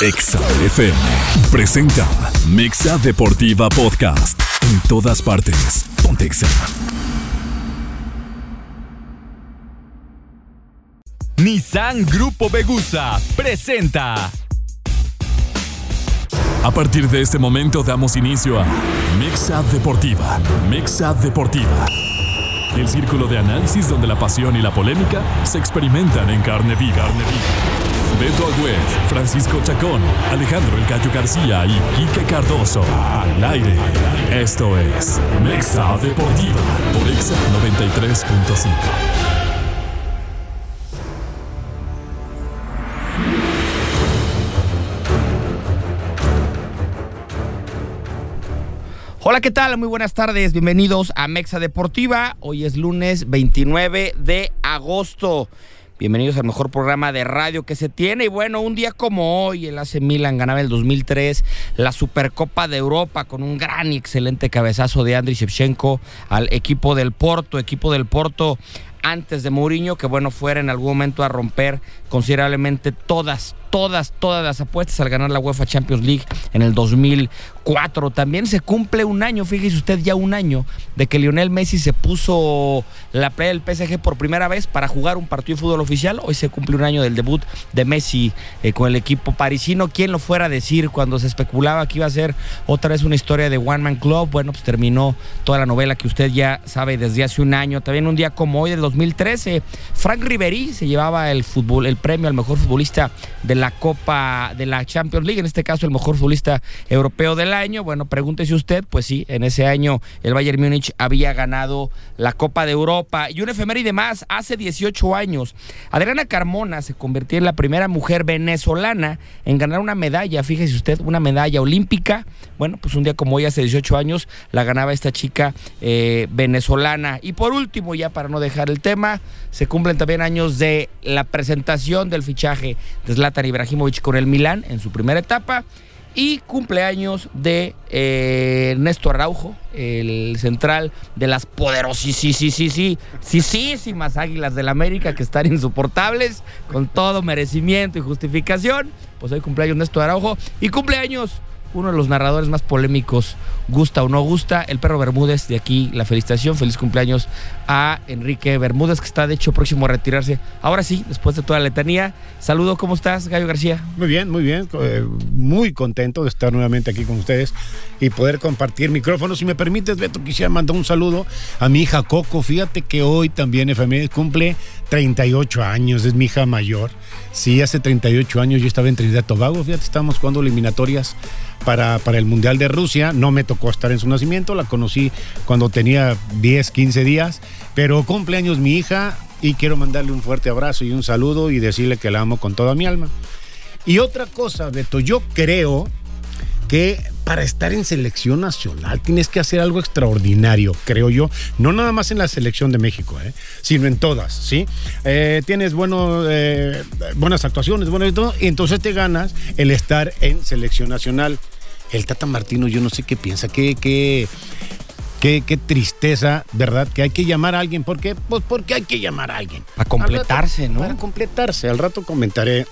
Exa FM presenta Mexa Deportiva Podcast. En todas partes. Pontexa. Nissan Grupo Begusa presenta. A partir de este momento damos inicio a Mexa Deportiva. Mexa Deportiva. El círculo de análisis donde la pasión y la polémica se experimentan en carne viva. Carne viva. Beto Agüed, Francisco Chacón, Alejandro El Gallo García y Quique Cardoso. Al aire. Esto es Mexa Deportiva por Exa 93.5. Hola, ¿qué tal? Muy buenas tardes. Bienvenidos a Mexa Deportiva. Hoy es lunes 29 de agosto. Bienvenidos al mejor programa de radio que se tiene. Y bueno, un día como hoy, el AC Milan ganaba el 2003 la Supercopa de Europa con un gran y excelente cabezazo de Andriy Shevchenko al equipo del Porto. Equipo del Porto antes de Mourinho, que bueno, fuera en algún momento a romper considerablemente todas, todas, todas las apuestas al ganar la UEFA Champions League en el 2004. También se cumple un año, fíjese usted, ya un año de que Lionel Messi se puso la playa del PSG por primera vez para jugar un partido de fútbol oficial. Hoy se cumple un año del debut de Messi eh, con el equipo parisino. ¿Quién lo fuera a decir cuando se especulaba que iba a ser otra vez una historia de One Man Club? Bueno, pues terminó toda la novela que usted ya sabe desde hace un año. También un día como hoy del 2013, Frank Ribery se llevaba el fútbol, el premio al mejor futbolista de la Copa de la Champions League, en este caso el mejor futbolista europeo del año. Bueno, pregúntese usted, pues sí, en ese año el Bayern Múnich había ganado la Copa de Europa. Y un efeméride más, hace 18 años, Adriana Carmona se convirtió en la primera mujer venezolana en ganar una medalla, fíjese usted, una medalla olímpica. Bueno, pues un día como hoy, hace 18 años, la ganaba esta chica eh, venezolana. Y por último, ya para no dejar el tema, se cumplen también años de la presentación del fichaje de Zlatan Ibrahimovic con el Milán en su primera etapa y cumpleaños de eh, Néstor Araujo, el central de las poderosísimas Águilas del América que están insoportables con todo merecimiento y justificación. Pues hoy cumpleaños Néstor Araujo y cumpleaños uno de los narradores más polémicos, gusta o no gusta, el perro Bermúdez, de aquí la felicitación, feliz cumpleaños a Enrique Bermúdez, que está de hecho próximo a retirarse. Ahora sí, después de toda la letanía, saludo, ¿cómo estás, Gallo García? Muy bien, muy bien, eh, muy contento de estar nuevamente aquí con ustedes y poder compartir micrófonos. Si me permites, Beto, quisiera mandar un saludo a mi hija Coco, fíjate que hoy también FMI cumple 38 años, es mi hija mayor. Sí, hace 38 años yo estaba en Trinidad Tobago, fíjate, estábamos jugando eliminatorias para, para el Mundial de Rusia. No me tocó estar en su nacimiento, la conocí cuando tenía 10, 15 días, pero cumpleaños mi hija y quiero mandarle un fuerte abrazo y un saludo y decirle que la amo con toda mi alma. Y otra cosa, Beto, yo creo que para estar en selección nacional tienes que hacer algo extraordinario, creo yo. No nada más en la selección de México, ¿eh? sino en todas, ¿sí? Eh, tienes bueno, eh, buenas actuaciones, bueno y todo, y entonces te ganas el estar en selección nacional. El Tata Martino, yo no sé qué piensa, qué, qué, qué, qué tristeza, ¿verdad? Que hay que llamar a alguien. ¿Por qué? Pues porque hay que llamar a alguien. A completarse, rato- ¿no? Para completarse. Al rato comentaré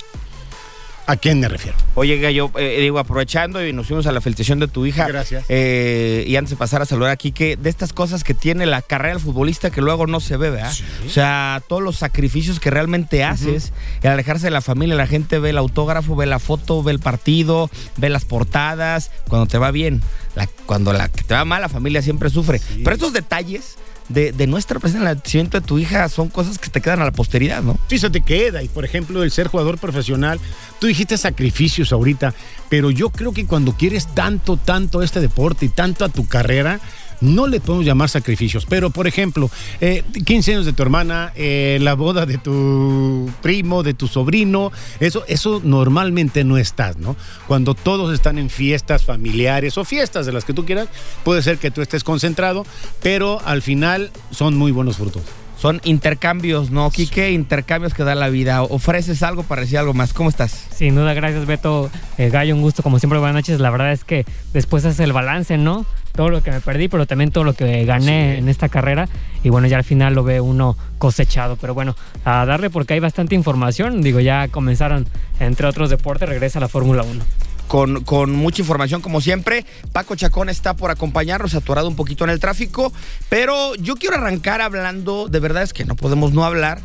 a quién me refiero. Oye, Gallo, eh, digo, aprovechando y nos fuimos a la felicitación de tu hija. Gracias. eh, y antes de pasar a saludar aquí, que de estas cosas que tiene la carrera del futbolista que luego no se ve, ¿verdad? O sea, todos los sacrificios que realmente haces, el alejarse de la familia, la gente ve el autógrafo, ve la foto, ve el partido, ve las portadas, cuando te va bien. La- cuando la que te va mal, la familia siempre sufre. Pero estos detalles de, de nuestra presencia en el nacimiento de tu hija son cosas que te quedan a la posteridad, ¿no? Sí, se te queda. Y por ejemplo, el ser jugador profesional, tú dijiste sacrificios ahorita, pero yo creo que cuando quieres tanto, tanto este deporte y tanto a tu carrera, no le podemos llamar sacrificios. Pero por ejemplo, eh, 15 años de tu hermana, eh, la boda de tu primo, de tu sobrino, eso, eso normalmente no estás, ¿no? Cuando todos están en fiestas familiares o fiestas de las que tú quieras, puede ser que tú estés concentrado, pero al final son muy buenos frutos. Son intercambios, ¿no, Quique? Intercambios que da la vida. Ofreces algo para decir algo más. ¿Cómo estás? Sin duda, gracias Beto. Eh, Gallo, un gusto como siempre, buenas noches. La verdad es que después haces el balance, ¿no? Todo lo que me perdí, pero también todo lo que gané en esta carrera. Y bueno, ya al final lo ve uno cosechado. Pero bueno, a darle porque hay bastante información. Digo, ya comenzaron, entre otros deportes, regresa la Fórmula 1 con, con, mucha información como siempre. Paco Chacón está por acompañarnos, atorado un poquito en el tráfico, pero yo quiero arrancar hablando, de verdad es que no podemos no hablar.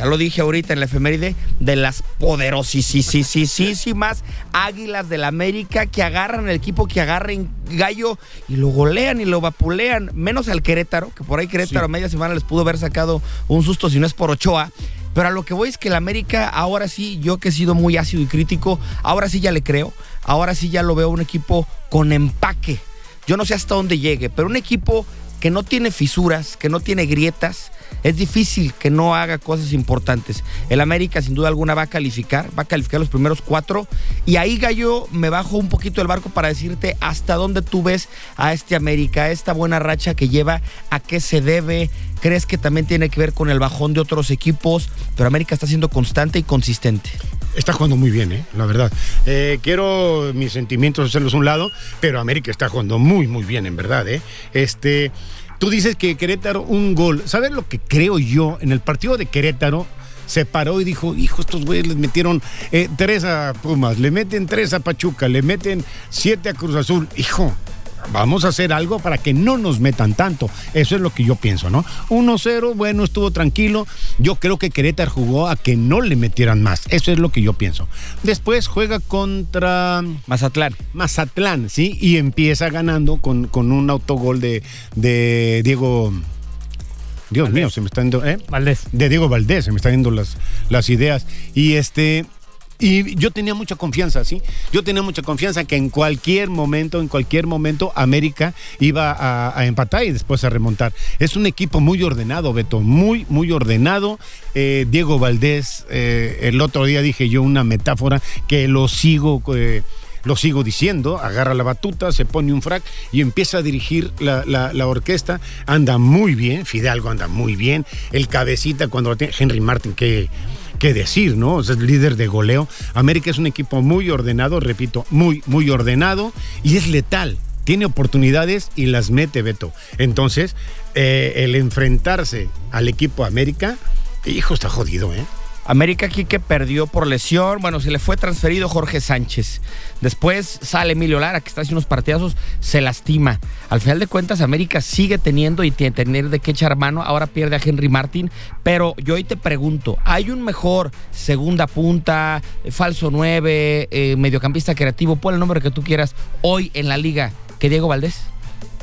Ya lo dije ahorita en la efeméride, de las poderosísimas águilas del América que agarran el equipo que agarren gallo y lo golean y lo vapulean, menos al Querétaro, que por ahí Querétaro a media semana les pudo haber sacado un susto si no es por Ochoa. Pero a lo que voy es que el América, ahora sí, yo que he sido muy ácido y crítico, ahora sí ya le creo. Ahora sí ya lo veo un equipo con empaque. Yo no sé hasta dónde llegue, pero un equipo que no tiene fisuras, que no tiene grietas, es difícil que no haga cosas importantes. El América sin duda alguna va a calificar, va a calificar los primeros cuatro y ahí Gallo me bajo un poquito el barco para decirte hasta dónde tú ves a este América, a esta buena racha que lleva, a qué se debe, crees que también tiene que ver con el bajón de otros equipos, pero América está siendo constante y consistente. Está jugando muy bien, ¿eh? la verdad. Eh, quiero mis sentimientos hacerlos a un lado, pero América está jugando muy, muy bien, en verdad. ¿eh? Este, tú dices que Querétaro un gol. ¿Sabes lo que creo yo? En el partido de Querétaro se paró y dijo, hijo, estos güeyes les metieron eh, tres a Pumas, le meten tres a Pachuca, le meten siete a Cruz Azul. Hijo, vamos a hacer algo para que no nos metan tanto. Eso es lo que yo pienso, ¿no? 1-0, bueno, estuvo tranquilo. Yo creo que Querétaro jugó a que no le metieran más. Eso es lo que yo pienso. Después juega contra... Mazatlán. Mazatlán, ¿sí? Y empieza ganando con, con un autogol de, de Diego... Dios mío, se me está yendo, ¿eh? Valdés. De Diego Valdés, se me están yendo las, las ideas. Y este, y yo tenía mucha confianza, ¿sí? Yo tenía mucha confianza que en cualquier momento, en cualquier momento, América iba a, empatar y después a remontar. Es un equipo muy ordenado, Beto, muy, muy ordenado. Eh, Diego Valdés, eh, el otro día dije yo una metáfora que lo sigo. Eh, lo sigo diciendo, agarra la batuta, se pone un frac y empieza a dirigir la, la, orquesta. Anda muy bien, Fidalgo anda muy bien. El cabecita cuando lo tiene, Henry Martin, que qué decir, ¿no? Es líder de goleo. América es un equipo muy ordenado, repito, muy, muy ordenado y es letal. Tiene oportunidades y las mete Beto. Entonces, eh, el enfrentarse al equipo América, hijo, está jodido, ¿eh? América aquí que perdió por lesión. Bueno, se le fue transferido Jorge Sánchez. Después sale Emilio Lara, que está haciendo unos partidazos, se lastima. Al final de cuentas, América sigue teniendo y tiene tener de qué echar mano. Ahora pierde a Henry Martín. Pero yo hoy te pregunto: ¿hay un mejor segunda punta, falso 9, eh, mediocampista creativo, pon el nombre que tú quieras, hoy en la liga que Diego Valdés?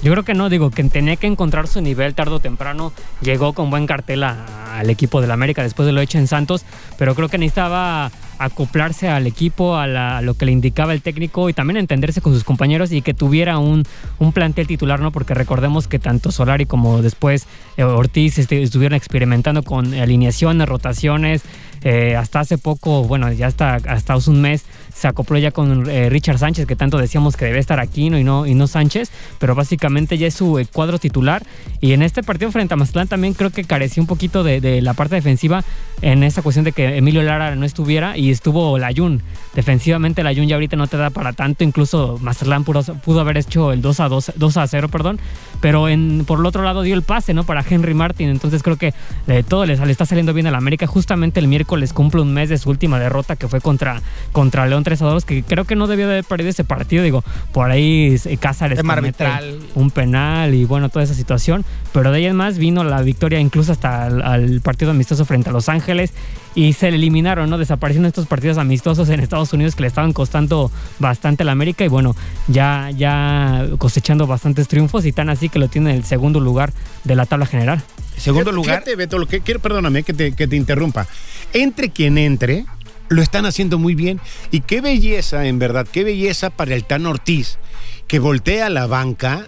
Yo creo que no, digo, que tenía que encontrar su nivel tarde o temprano. Llegó con buen cartel al equipo del América después de lo hecho en Santos, pero creo que necesitaba acoplarse al equipo, a, lo que le indicaba el técnico y también entenderse con sus compañeros y que tuviera un, un plantel titular, ¿no? Porque recordemos que tanto Solari como después eh, Ortiz este, estuvieron experimentando con alineaciones, rotaciones. Eh, hasta hace poco, bueno, ya hasta, hasta hace un mes se acopló ya con eh, Richard Sánchez, que tanto decíamos que debe estar aquí ¿no? Y, no, y no Sánchez, pero básicamente ya es su eh, cuadro titular. Y en este partido frente a Mazatlán también creo que careció un poquito de, la parte defensiva en esa cuestión de que Emilio Lara no estuviera y estuvo Layun. Defensivamente Layun ya ahorita no te da para tanto, incluso Mazatlán pudo, pudo haber hecho el 2 a 2, 2 a 0, perdón, pero en, por el otro lado dio el pase, ¿no? Para Henry Martin, entonces creo que eh, todo le, le, está saliendo bien a la América. Justamente el miércoles cumple un mes de su última derrota que fue contra, contra León 3 a 2, que creo que no debió de haber perdido ese partido, digo, por ahí eh, Cázares arbitral. un penal y bueno, toda esa situación, pero de ahí en más vino la victoria incluso hasta al, al partido amistoso frente a Los Ángeles y se le eliminaron, ¿no? Desaparecieron estos partidos amistosos en Estados Unidos que le estaban costando bastante a la América y bueno, ya, ya cosechando bastantes triunfos y tan así que lo tiene en el segundo lugar de la tabla general. Segundo lugar. Fíjate, Beto, lo que quiero, perdóname que te, que te interrumpa. Entre quien entre, lo están haciendo muy bien. Y qué belleza, en verdad, qué belleza para el Tan Ortiz, que voltea la banca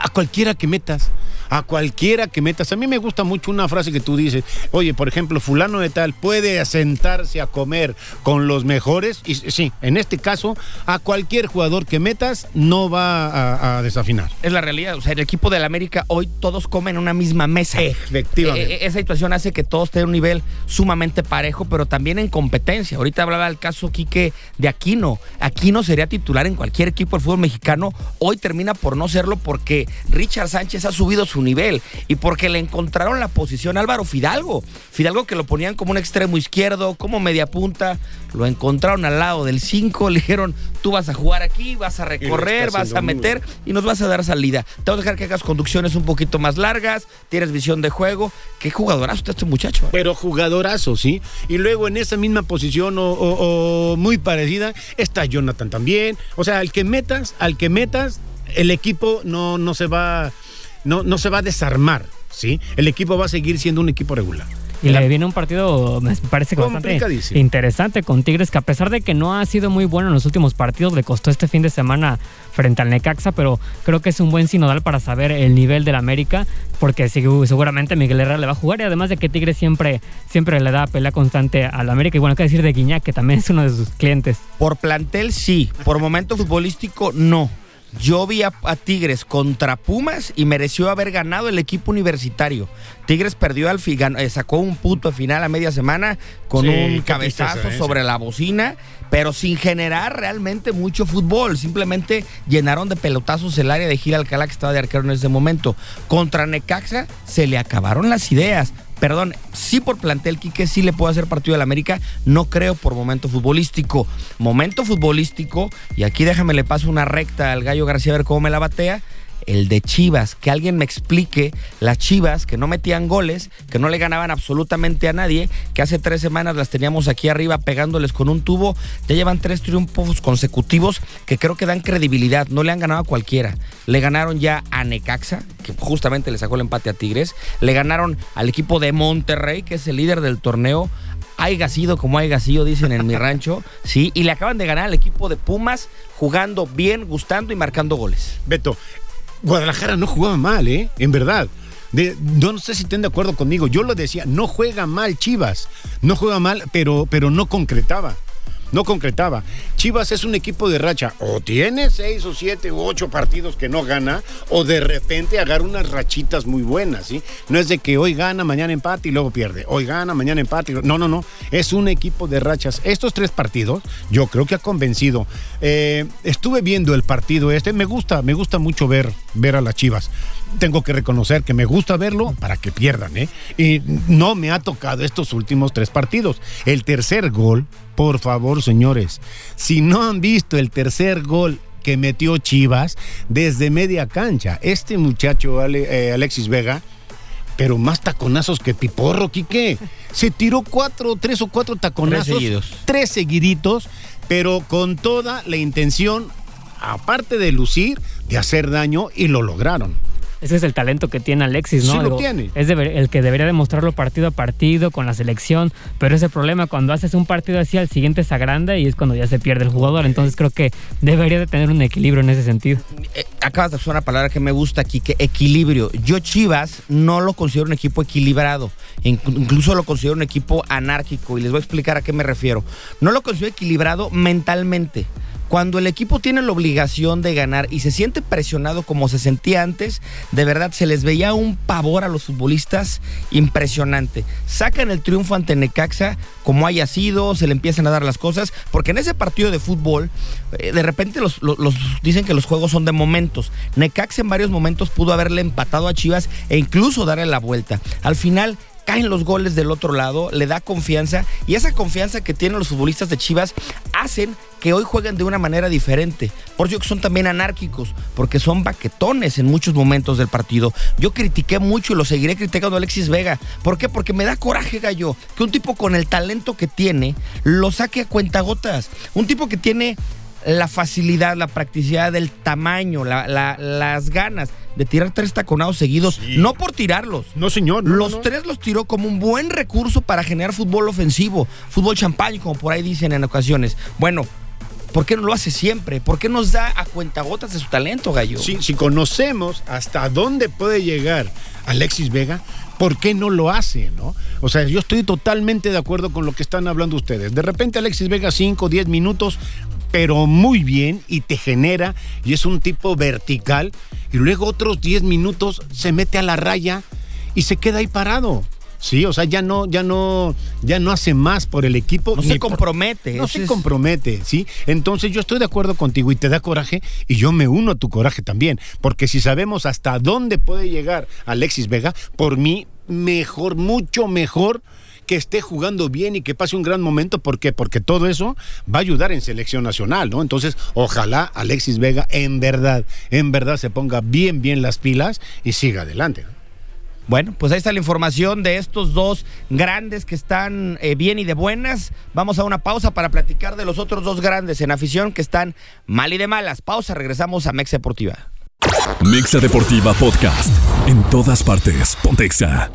a cualquiera que metas. a cualquiera que metas. A mí me gusta mucho una frase que tú dices, oye, por ejemplo, fulano de tal puede sentarse a comer con los mejores. Y sí, en este caso, a cualquier jugador que metas no va a, a desafinar. Es la realidad. O sea, el equipo del América hoy todos comen en una misma mesa. Efectivamente. Eh, eh, esa situación hace que todos tengan un nivel sumamente parejo, pero también en competencia. Ahorita hablaba del caso Quique de Aquino. Aquino sería titular en cualquier equipo del fútbol mexicano. Hoy termina por no serlo porque Richard Sánchez ha subido su nivel y porque le encontraron la posición a Álvaro Fidalgo. Fidalgo que lo ponían como un extremo izquierdo, como media punta. Lo encontraron al lado del 5. Le dijeron, tú vas a jugar aquí, vas a recorrer, vas a meter y nos vas a dar salida. Te vas a dejar que hagas conducciones un poquito más largas, tienes visión de juego. Qué jugadorazo está este muchacho. ¿eh? Pero jugadorazo, ¿sí? Y luego en esa misma posición o, o- o muy parecida está Jonathan también. O sea, al que metas, al que metas, el equipo no, no se va, no, no se va a desarmar, ¿sí? El equipo va a seguir siendo un equipo regular. Y le viene un partido, me parece que bastante interesante con Tigres, que a pesar de que no ha sido muy bueno en los últimos partidos, le costó este fin de semana frente al Necaxa, pero creo que es un buen sinodal para saber el nivel del América, porque seguramente Miguel Herrera le va a jugar y además de que Tigres siempre, siempre le da pelea constante al América. Y bueno, qué decir de Guiñac, que también es uno de sus clientes. Por plantel sí, por momento futbolístico no. Yo vi a, a Tigres contra Pumas y mereció haber ganado el equipo universitario. Tigres perdió al fi- ganó- eh, sacó un puto al final a media semana con Sí, un cabezazo tristeza, ¿eh? sobre la bocina, pero sin generar realmente mucho fútbol. Simplemente llenaron de pelotazos el área de Gil Alcalá que estaba de arquero en ese momento. Contra Necaxa se le acabaron las ideas. Perdón, sí por plantel Quique sí le puedo hacer partido del América, no creo por momento futbolístico. Momento futbolístico, y aquí déjame le paso una recta al Gallo García a ver cómo me la batea. El de Chivas, que alguien me explique las Chivas que no metían goles, que no le ganaban absolutamente a nadie, que hace tres semanas las teníamos aquí arriba pegándoles con un tubo, ya llevan tres triunfos consecutivos que creo que dan credibilidad, no le han ganado a cualquiera. Le ganaron ya a Necaxa, que justamente le sacó el empate a Tigres, le ganaron al equipo de Monterrey, que es el líder del torneo, haya sido como haya sido, dicen en mi rancho, sí, y le acaban de ganar al equipo de Pumas, jugando bien, gustando y marcando goles. Beto, Guadalajara no jugaba mal, ¿eh? En verdad. De- no sé si estén de acuerdo conmigo. Yo lo decía, no juega mal Chivas. No juega mal, pero, pero no concretaba. No concretaba. Chivas es un equipo de racha. O tiene seis o siete u ocho partidos que no gana, o de repente agarra unas rachitas muy buenas, ¿sí? No es de que hoy gana, mañana empate y luego pierde. Hoy gana, mañana empate. No, no, no. Es un equipo de rachas. Estos tres partidos, yo creo que ha convencido. Eh, estuve viendo el partido este. Me gusta, me gusta mucho ver, ver a las Chivas. Tengo que reconocer que me gusta verlo para que pierdan, ¿eh? Y no me ha tocado estos últimos tres partidos. El tercer gol, por favor, señores, si no han visto el tercer gol que metió Chivas desde media cancha, este muchacho Ale- eh, Alexis Vega, pero más taconazos que Piporro, Quique. Se tiró cuatro, tres o cuatro taconazos. Tres seguidos. Tres seguiditos, pero con toda la intención, aparte de lucir, de hacer daño y lo lograron. Ese es el talento que tiene Alexis, ¿no? Sí lo tiene. Es deber- el que debería demostrarlo partido a partido con la selección, pero ese problema cuando haces un partido así al siguiente se agranda y es cuando ya se pierde el jugador. Entonces creo que debería de tener un equilibrio en ese sentido. Eh, acabas de usar una palabra que me gusta aquí, que equilibrio. Yo Chivas no lo considero un equipo equilibrado, In- incluso lo considero un equipo anárquico y les voy a explicar a qué me refiero. No lo considero equilibrado mentalmente. Cuando el equipo tiene la obligación de ganar y se siente presionado como se sentía antes, de verdad se les veía un pavor a los futbolistas impresionante. Sacan el triunfo ante Necaxa como haya sido, se le empiezan a dar las cosas, porque en ese partido de fútbol, eh, de repente los, dicen que los juegos son de momentos. Necaxa en varios momentos pudo haberle empatado a Chivas e incluso darle la vuelta. Al final caen los goles del otro lado, le da confianza y esa confianza que tienen los futbolistas de Chivas hacen que hoy jueguen de una manera diferente. Por eso que son también anárquicos, porque son baquetones en muchos momentos del partido. Yo critiqué mucho y lo seguiré criticando a Alexis Vega. ¿Por qué? Porque me da coraje, gallo, que un tipo con el talento que tiene lo saque a cuentagotas. Un tipo que tiene la facilidad, la practicidad, el tamaño, la- la- las ganas de tirar tres taconados seguidos, no por tirarlos, No, señor. no, los no, tres los tiró como un buen recurso para generar fútbol ofensivo, fútbol champán, como por ahí dicen en ocasiones. Bueno, ¿Por qué no lo hace siempre? ¿Por qué nos da a cuentagotas de su talento, Gallo? Si, si conocemos hasta dónde puede llegar Alexis Vega, ¿por qué no lo hace? ¿no? O sea, yo estoy totalmente de acuerdo con lo que están hablando ustedes. De repente Alexis Vega 5, 10 minutos, pero muy bien y te genera y es un tipo vertical y luego otros 10 minutos se mete a la raya y se queda ahí parado. Sí, o sea, ya no, ya no, ya no hace más por el equipo. No se por- compromete. no se es- compromete, ¿sí? Entonces yo estoy de acuerdo contigo y te da coraje y yo me uno a tu coraje también, porque si sabemos hasta dónde puede llegar Alexis Vega, por mí mejor, mucho mejor que esté jugando bien y que pase un gran momento, ¿por qué? Porque todo eso va a ayudar en selección nacional, ¿no? Entonces, ojalá Alexis Vega en verdad, en verdad se ponga bien, bien las pilas y siga adelante. ¿no? Bueno, pues ahí está la información de estos dos grandes que están eh, bien y de buenas. Vamos a una pausa para platicar de los otros dos grandes en afición que están mal y de malas. Pausa, regresamos a Mex Deportiva. Mixa Deportiva Podcast. En todas partes. Pontexa.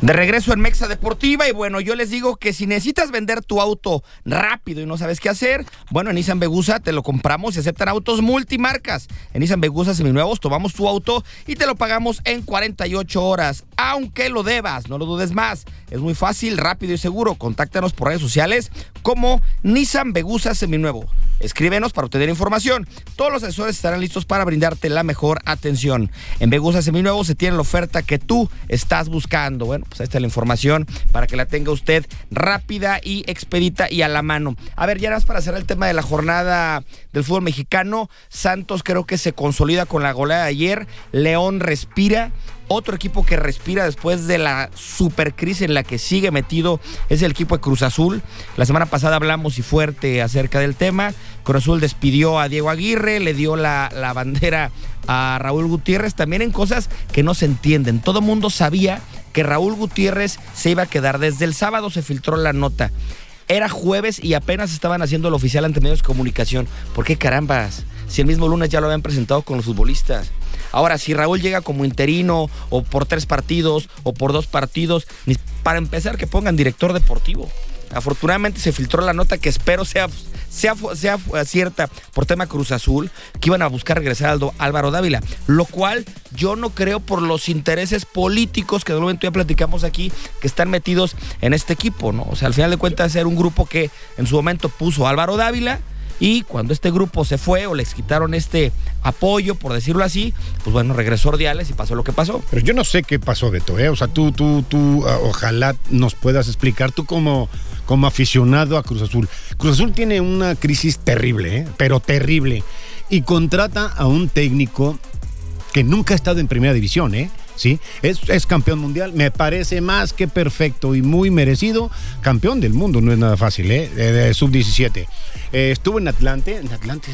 De regreso en Mexa Deportiva y bueno, yo les digo que si necesitas vender tu auto rápido y no sabes qué hacer, bueno, en Nissan Begusa te lo compramos y aceptan autos multimarcas. En Nissan Begusa seminuevos tomamos tu auto y te lo pagamos en 48 horas, aunque lo debas, no lo dudes más. Es muy fácil, rápido y seguro. Contáctanos por redes sociales como Nissan Begusa Seminuevo. Escríbenos para obtener información. Todos los asesores estarán listos para brindarte la mejor atención. En Begusa Seminuevo se tiene la oferta que tú estás buscando. Bueno, pues ahí está la información para que la tenga usted rápida y expedita y a la mano. A ver, ya nada más para cerrar el tema de la jornada del fútbol mexicano. Santos creo que se consolida con la goleada de ayer. León respira. Otro equipo que respira después de la supercrisis en la que sigue metido es el equipo de Cruz Azul. La semana pasada hablamos y fuerte acerca del tema. Cruz Azul despidió a Diego Aguirre, le dio la, la bandera a Raúl Gutiérrez, también en cosas que no se entienden. Todo mundo sabía que Raúl Gutiérrez se iba a quedar. Desde el sábado se filtró la nota. Era jueves y apenas estaban haciendo lo oficial ante medios de comunicación. ¿Por qué carambas? Si el mismo lunes ya lo habían presentado con los futbolistas. Ahora, si Raúl llega como interino o por tres partidos o por dos partidos, para empezar que pongan director deportivo. Afortunadamente se filtró la nota que espero sea, sea, sea cierta por tema Cruz Azul, que iban a buscar regresar a Álvaro Dávila, lo cual yo no creo por los intereses políticos que de momento ya platicamos aquí, que están metidos en este equipo, ¿no? O sea, al final de cuentas era un grupo que en su momento puso Álvaro Dávila, y cuando este grupo se fue o les quitaron este apoyo, por decirlo así, pues bueno, regresó Ordiales y pasó lo que pasó. Pero yo no sé qué pasó, Beto, ¿eh? O sea, tú, tú, tú, ah, ojalá nos puedas explicar, tú como, como aficionado a Cruz Azul. Cruz Azul tiene una crisis terrible, ¿eh? Pero terrible. Y contrata a un técnico que nunca ha estado en primera división, ¿eh? Sí, es, es campeón mundial, me parece más que perfecto y muy merecido. Campeón del mundo, no es nada fácil, ¿eh? De, de sub-17. Eh, estuvo en Atlante, en Atlante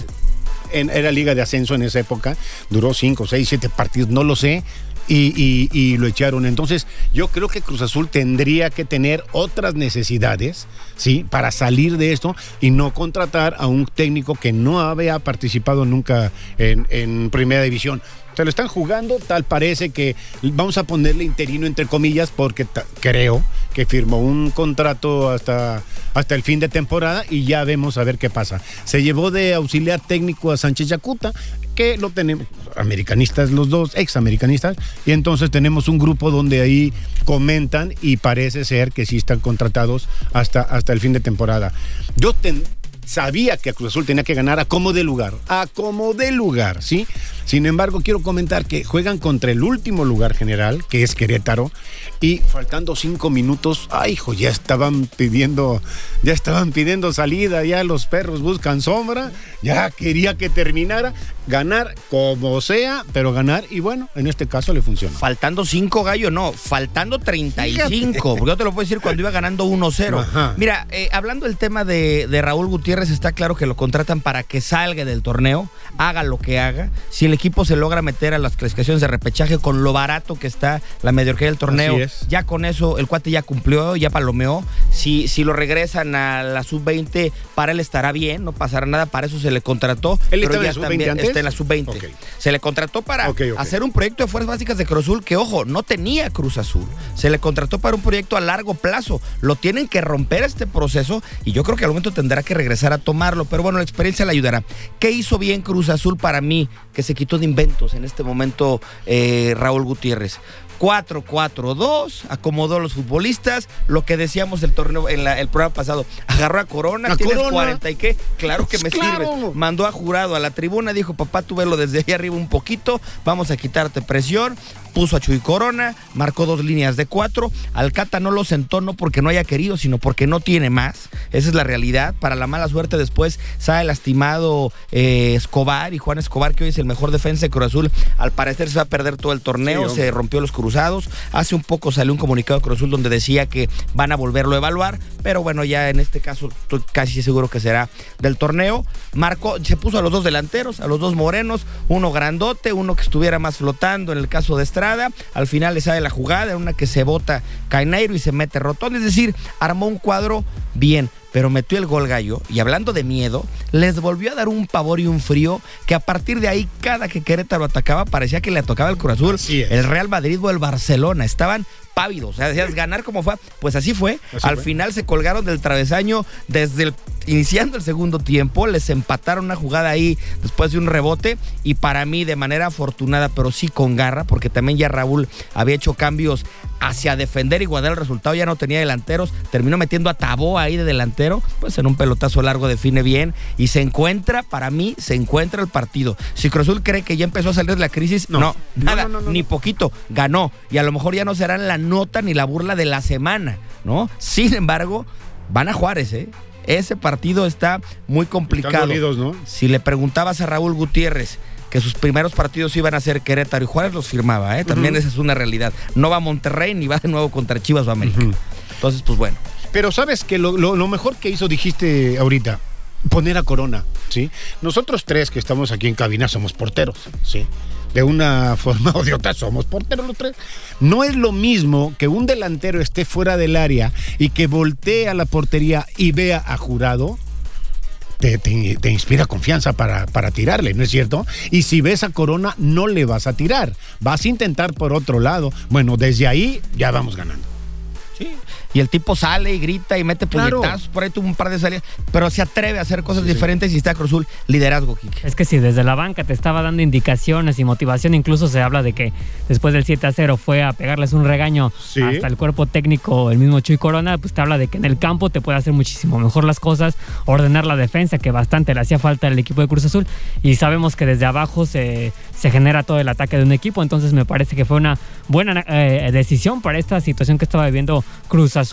en- era liga de ascenso en esa época, duró 5, 6, 7 partidos, no lo sé. Y, lo echaron. Entonces, yo creo que Cruz Azul tendría que tener otras necesidades, ¿sí? Para salir de esto y no contratar a un técnico que no había participado nunca en, en Primera División. Se lo están jugando, tal parece que vamos a ponerle interino entre comillas, porque creo que firmó un contrato hasta, hasta el fin de temporada y ya vemos a ver qué pasa. Se llevó de auxiliar técnico a Sánchez Yacuta, que lo tenemos, americanistas los dos, ex americanistas, y entonces tenemos un grupo donde ahí comentan y parece ser que sí están contratados hasta, hasta el fin de temporada. Yo ten- sabía que Cruz Azul tenía que ganar a como de lugar, a como de lugar, ¿sí? Sin embargo, quiero comentar que juegan contra el último lugar general, que es Querétaro, y faltando cinco minutos, ay, hijo, ya estaban pidiendo, ya estaban pidiendo salida, ya los perros buscan sombra, ya quería que terminara, ganar como sea, pero ganar, y bueno, en este caso le funcionó. Faltando 5 gallo, no, faltando 35. Porque yo te lo puedo decir cuando iba ganando 1-0. Ajá. Mira, eh, hablando del tema de, de Raúl Gutiérrez, está claro que lo contratan para que salga del torneo, haga lo que haga. Si el equipo se logra meter a las clasificaciones de repechaje con lo barato que está la mediocridad del torneo, Así es. ya con eso el cuate ya cumplió, ya palomeó. Si, si lo regresan a la sub-20, para él estará bien, no pasará nada, para eso se le contrató. ¿Él pero estaba en ya la sub-20 también antes? está en la sub-20. Ok. Se le contrató para hacer un proyecto de fuerzas básicas de Cruz Azul que, ojo, no tenía Cruz Azul. Se le contrató para un proyecto a largo plazo. Lo tienen que romper este proceso y yo creo que al momento tendrá que regresar a tomarlo. Pero bueno, la experiencia le ayudará. ¿Qué hizo bien Cruz Azul para mí? Que se quitó de inventos en este momento eh, Raúl Gutiérrez. 4-4-2, acomodó a los futbolistas, lo que decíamos el torneo en la- el programa pasado, agarró a Corona, A tienes Corona. 40 y qué, claro que me Claro. sirve. Mandó a jurado a la tribuna, dijo, papá, tú velo desde ahí arriba un poquito, vamos a quitarte presión. Puso a Chuy Corona, marcó dos líneas de cuatro. Alcata no lo sentó no porque no haya querido, sino porque no tiene más. Esa es la realidad. Para la mala suerte después sale lastimado eh, Escobar y Juan Escobar, que hoy es el mejor defensa de Cruz Azul. Al parecer se va a perder todo el torneo, Sí, se rompió los cruzados. Hace un poco salió un comunicado de Cruz Azul donde decía que van a volverlo a evaluar, pero bueno, ya en este caso estoy casi seguro que será del torneo. Marcó, se puso a los dos delanteros, a los dos morenos, uno grandote, uno que estuviera más flotando en el caso de Estrada. Al final le sale la jugada, una que se bota Caineiro y se mete Rotón. Es decir, armó un cuadro bien pero metió el gol gallo y hablando de miedo, les volvió a dar un pavor y un frío que a partir de ahí cada que Querétaro atacaba parecía que le tocaba el Cruz Azul, el Real Madrid o el Barcelona, estaban pávidos, o sea, decías ganar como fue, pues así fue, Así al fue. final se colgaron del travesaño desde el iniciando el segundo tiempo, les empataron una jugada ahí después de un rebote y para mí de manera afortunada, pero sí con garra, porque también ya Raúl había hecho cambios hacia defender y guardar el resultado, ya no tenía delanteros, terminó metiendo a Tabó ahí de delantero, pues en un pelotazo largo define bien y se encuentra, para mí, se encuentra el partido. Si Cruz Azul cree que ya empezó a salir de la crisis, no, No. nada, No, no, ni poquito, ganó y a lo mejor ya no serán la nota ni la burla de la semana, ¿no? Sin embargo, van a Juárez, ¿eh? Ese partido está muy complicado. ¿no? Si le preguntabas a Raúl Gutiérrez que sus primeros partidos iban a ser Querétaro y Juárez los firmaba, ¿eh? También esa es una realidad. No va a Monterrey ni va de nuevo contra Chivas o América. Entonces, pues bueno. Pero sabes que lo, lo- lo mejor que hizo, dijiste ahorita, poner a Corona, ¿sí? Nosotros tres que estamos aquí en cabina somos porteros, ¿sí? De una forma o de otra somos porteros los tres. No es lo mismo que un delantero esté fuera del área y que voltee a la portería y vea a jurado. Te, te- inspira confianza para, para tirarle, ¿no es cierto? Y si ves a Corona, no le vas a tirar. Vas a intentar por otro lado. Bueno, desde ahí ya vamos ganando. Sí. Y el tipo sale y grita y mete Claro. puñetazos, por ahí tuvo un par de salidas, pero se atreve a hacer cosas Sí, sí. diferentes y está Cruz Azul, liderazgo, Kike. Es que si desde la banca te estaba dando indicaciones y motivación, incluso se habla de que después del 7 a 0 fue a pegarles un regaño Sí. hasta el cuerpo técnico, el mismo Chuy Corona, pues te habla de que en el campo te puede hacer muchísimo mejor las cosas, ordenar la defensa, que bastante le hacía falta al equipo de Cruz Azul, y sabemos que desde abajo se, se genera todo el ataque de un equipo, entonces me parece que fue una buena eh, decisión para esta situación que estaba viviendo Cruz Azul,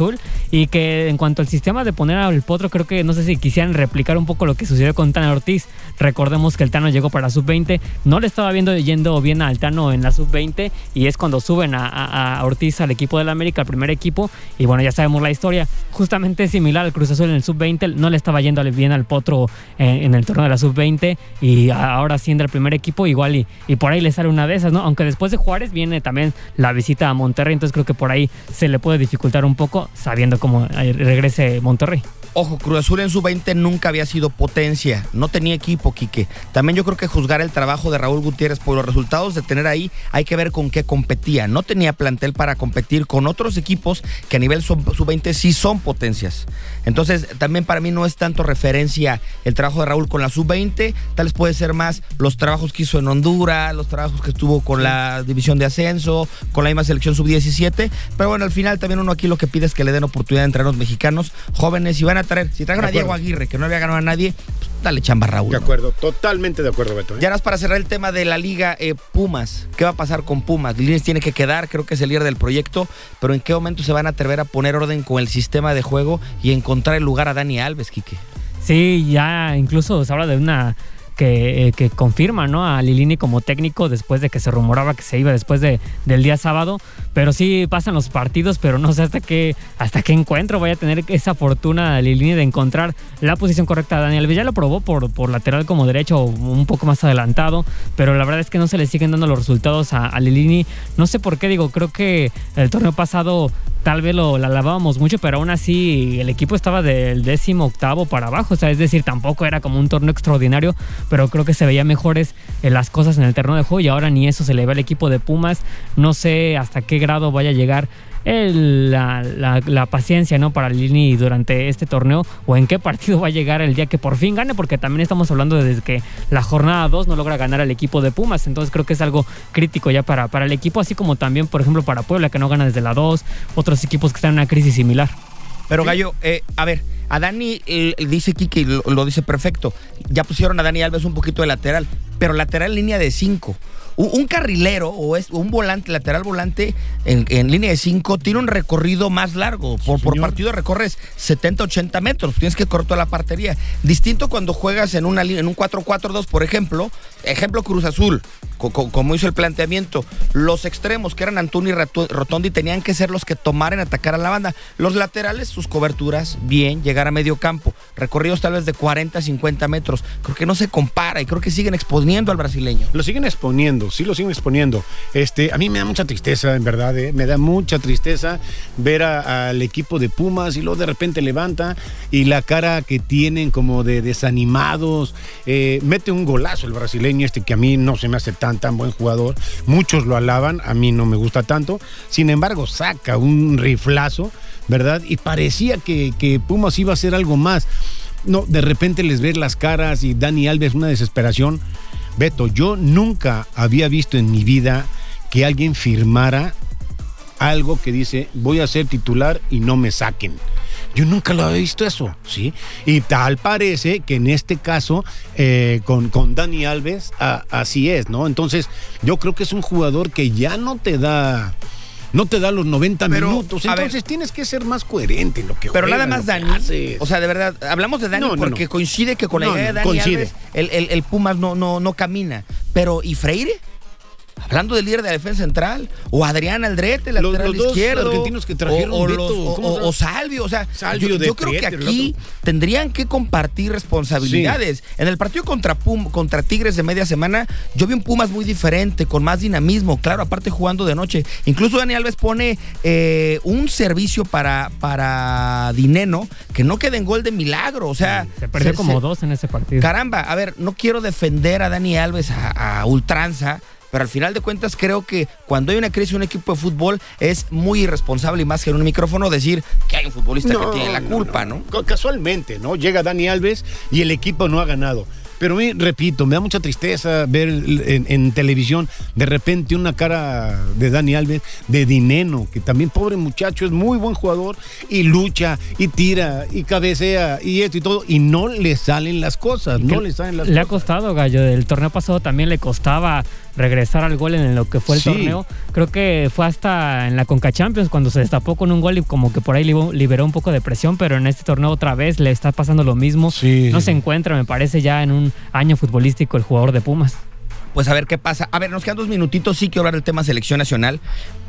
y que en cuanto al sistema de poner al potro, creo que no sé si quisieran replicar un poco lo que sucedió con Tano Ortiz. Recordemos que el Tano llegó para sub-20, no le estaba viendo yendo bien al Tano en la sub-20 y es cuando suben a, Ortiz al equipo del América, al primer equipo, y bueno, ya sabemos la historia. Justamente similar al Cruz Azul en el sub-20, no le estaba yendo bien al potro en, el torneo de la sub-20 y ahora siendo el primer equipo igual y, y por ahí le sale una de esas, ¿no? Aunque después de Juárez viene también la visita a Monterrey, entonces creo que por ahí se le puede dificultar un poco sabiendo cómo eh, regrese Monterrey. Ojo, Cruz Azul en su 20 nunca había sido potencia, no tenía equipo, Quique. También yo creo que juzgar el trabajo de Raúl Gutiérrez por los resultados de tener ahí, hay que ver con qué competía. No tenía plantel para competir con otros equipos que a nivel sub 20 sí son potencias. Entonces, también para mí no es tanto referencia el trabajo de Raúl con la sub 20, tal vez puede ser más los trabajos que hizo en Honduras, los trabajos que estuvo con la división de ascenso, con la misma selección sub 17. Pero bueno, al final también uno aquí lo que pide es que le den oportunidad a entrenos mexicanos jóvenes y van a traer, si trajeron De a Diego. Aguirre, que no había ganado a nadie, pues dale chamba a Raúl. De ¿no? acuerdo, totalmente de acuerdo, Beto. ¿eh? Ya para cerrar el tema de la liga eh, Pumas. ¿Qué va a pasar con Pumas? Lines tiene que quedar, creo que es el líder del proyecto, pero ¿en qué momento se van a atrever a poner orden con el sistema de juego y encontrar el lugar a Dani Alves, Quique? Sí, ya incluso se habla de una que, eh, confirma ¿no? a Lilini como técnico después de que se rumoraba que se iba después de, del día sábado. Pero sí pasan los partidos, pero no sé hasta qué, hasta qué encuentro vaya a tener esa fortuna Lilini de encontrar la posición correcta. Daniel Villa lo probó por, por lateral como derecho, un poco más adelantado, pero la verdad es que no se le siguen dando los resultados a, Lilini. No sé por qué, digo, creo que el torneo pasado tal vez lo la alabábamos mucho, pero aún así el equipo estaba del décimo octavo para abajo. O sea, es decir, tampoco era como un torneo extraordinario, pero creo que se veía mejores las cosas en el terreno de juego y ahora ni eso se le ve al equipo de Pumas. No sé hasta qué grado vaya a llegar el- la, la- la paciencia ¿no? para Lini durante este torneo o en qué partido va a llegar el día que por fin gane, porque también estamos hablando de desde que la jornada 2 no logra ganar al equipo de Pumas, entonces creo que es algo crítico ya para, para el equipo, así como también, por ejemplo, para Puebla, que no gana desde la 2, otros equipos que están en una crisis similar. Pero Gallo, eh, a ver, a Dani eh, dice Kike, lo, lo dice perfecto. Ya pusieron a Dani Alves un poquito de lateral, pero lateral línea de 5. Un, un carrilero o es un volante, lateral volante en, en línea de 5 tiene un recorrido más largo. Por, por partido recorres 70, 80 metros. Tienes que correr toda la partería. Distinto cuando juegas en una línea, en un 4-4-2, por ejemplo. Ejemplo Cruz Azul, co- co- como hizo el planteamiento. Los extremos, que eran Antuni y Rotondi, tenían que ser los que tomaran atacar a la banda. Los laterales, sus coberturas, bien, llegar a medio campo. Recorridos tal vez de 40, 50 metros. Creo que no se compara y creo que siguen exponiendo al brasileño. Lo siguen exponiendo, sí lo siguen exponiendo. Este, a mí me da mucha tristeza, en verdad, eh, me da mucha tristeza ver al equipo de Pumas y luego de repente levanta y la cara que tienen como de desanimados. eh, mete un golazo el brasileño este que a mí no se me hace tan tan buen jugador. Muchos lo alaban, a mí no me gusta tanto. Sin embargo, saca un riflazo, ¿verdad? Y parecía que, que Pumas iba a hacer algo más. No, de repente les ves las caras y Dani Alves una desesperación. Beto, yo nunca había visto en mi vida que alguien firmara algo que dice voy a ser titular y no me saquen. Yo nunca lo había visto eso, ¿sí? Y tal parece que en este caso, eh, con, con Dani Alves, a- así es, ¿no? Entonces, yo creo que es un jugador que ya no te da, no te da los 90 Pero, minutos. ver. Entonces tienes que ser más coherente en lo que Pero nada más Dani. haces. O sea, de verdad, hablamos de Dani No, no, porque no. coincide que con la idea de Dani. Alves, el, el- el Pumas no, no, no camina. Pero, ¿y Freire? Hablando del líder de la defensa central, o Adrián Aldrete, Los- lateral los dos izquierdo, argentinos que trajeron, o, o Beto, los- o- ¿cómo o- se- o Salvio, o sea, Salvio yo, creo que aquí tendrían que compartir responsabilidades. En el partido contra Pum, contra Tigres de media semana, yo vi un Pumas muy diferente, con más dinamismo, claro, aparte jugando de noche. Incluso Dani Alves pone eh, un servicio para, para Dineno que no quede en gol de milagro, o sea, Se perdió se- como se- dos en ese partido. Caramba, a ver, no quiero defender a Dani Alves a, a ultranza, pero al final de cuentas creo que cuando hay una crisis en un equipo de fútbol es muy irresponsable y más que en un micrófono decir que hay un futbolista que tiene la culpa, ¿no? Ca- Casualmente, ¿no? Llega Dani Alves y el equipo no ha ganado. Pero me, repito, me da mucha tristeza ver en, en televisión de repente una cara de Dani Alves, de Dineno, que también pobre muchacho, es muy buen jugador y lucha y tira y cabecea y esto y todo, y no le salen las cosas, no le salen las Le ha cosas. costado, Gallo. El torneo pasado también le costaba regresar al gol en lo que fue el Sí. torneo. Creo que fue hasta en la Conca Champions cuando se destapó con un gol y como que por ahí liberó un poco de presión, pero en este torneo otra vez le está pasando lo mismo. Sí. No se encuentra, me parece, ya en un año futbolístico el jugador de Pumas. Pues a ver qué pasa. A ver, nos quedan dos minutitos, sí quiero hablar del tema selección nacional.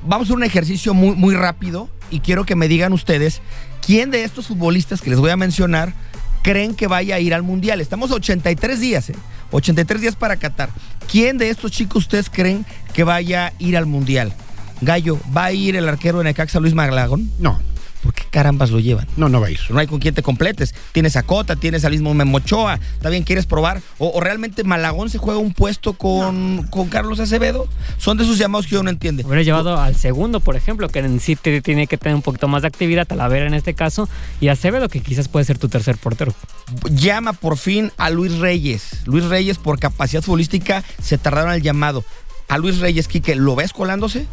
Vamos a hacer un ejercicio muy, muy rápido y quiero que me digan ustedes quién de estos futbolistas que les voy a mencionar creen que vaya a ir al Mundial. Estamos a 83 días, ¿eh? 83 días para Qatar. ¿Quién de estos chicos ustedes creen que vaya a ir al Mundial? Gallo, ¿va a ir el arquero de Necaxa Luis Malagón? No, ¿Por qué carambas lo llevan? no, no va a ir. No hay con quién te completes. Tienes a Cota, tienes al mismo Memochoa. ¿También quieres probar? ¿O, o realmente Malagón se juega un puesto con, con Carlos Acevedo? Son de esos llamados que uno no entiende. Hubiera llevado al segundo, por ejemplo, que en sí te- tiene que tener un poquito más de actividad, Talavera en este caso, y Acevedo, que quizás puede ser tu tercer portero. Llama por fin a Luis Reyes. Luis Reyes, por capacidad futbolística, se tardaron el llamado. A Luis Reyes, Quique, ¿lo ves colándose?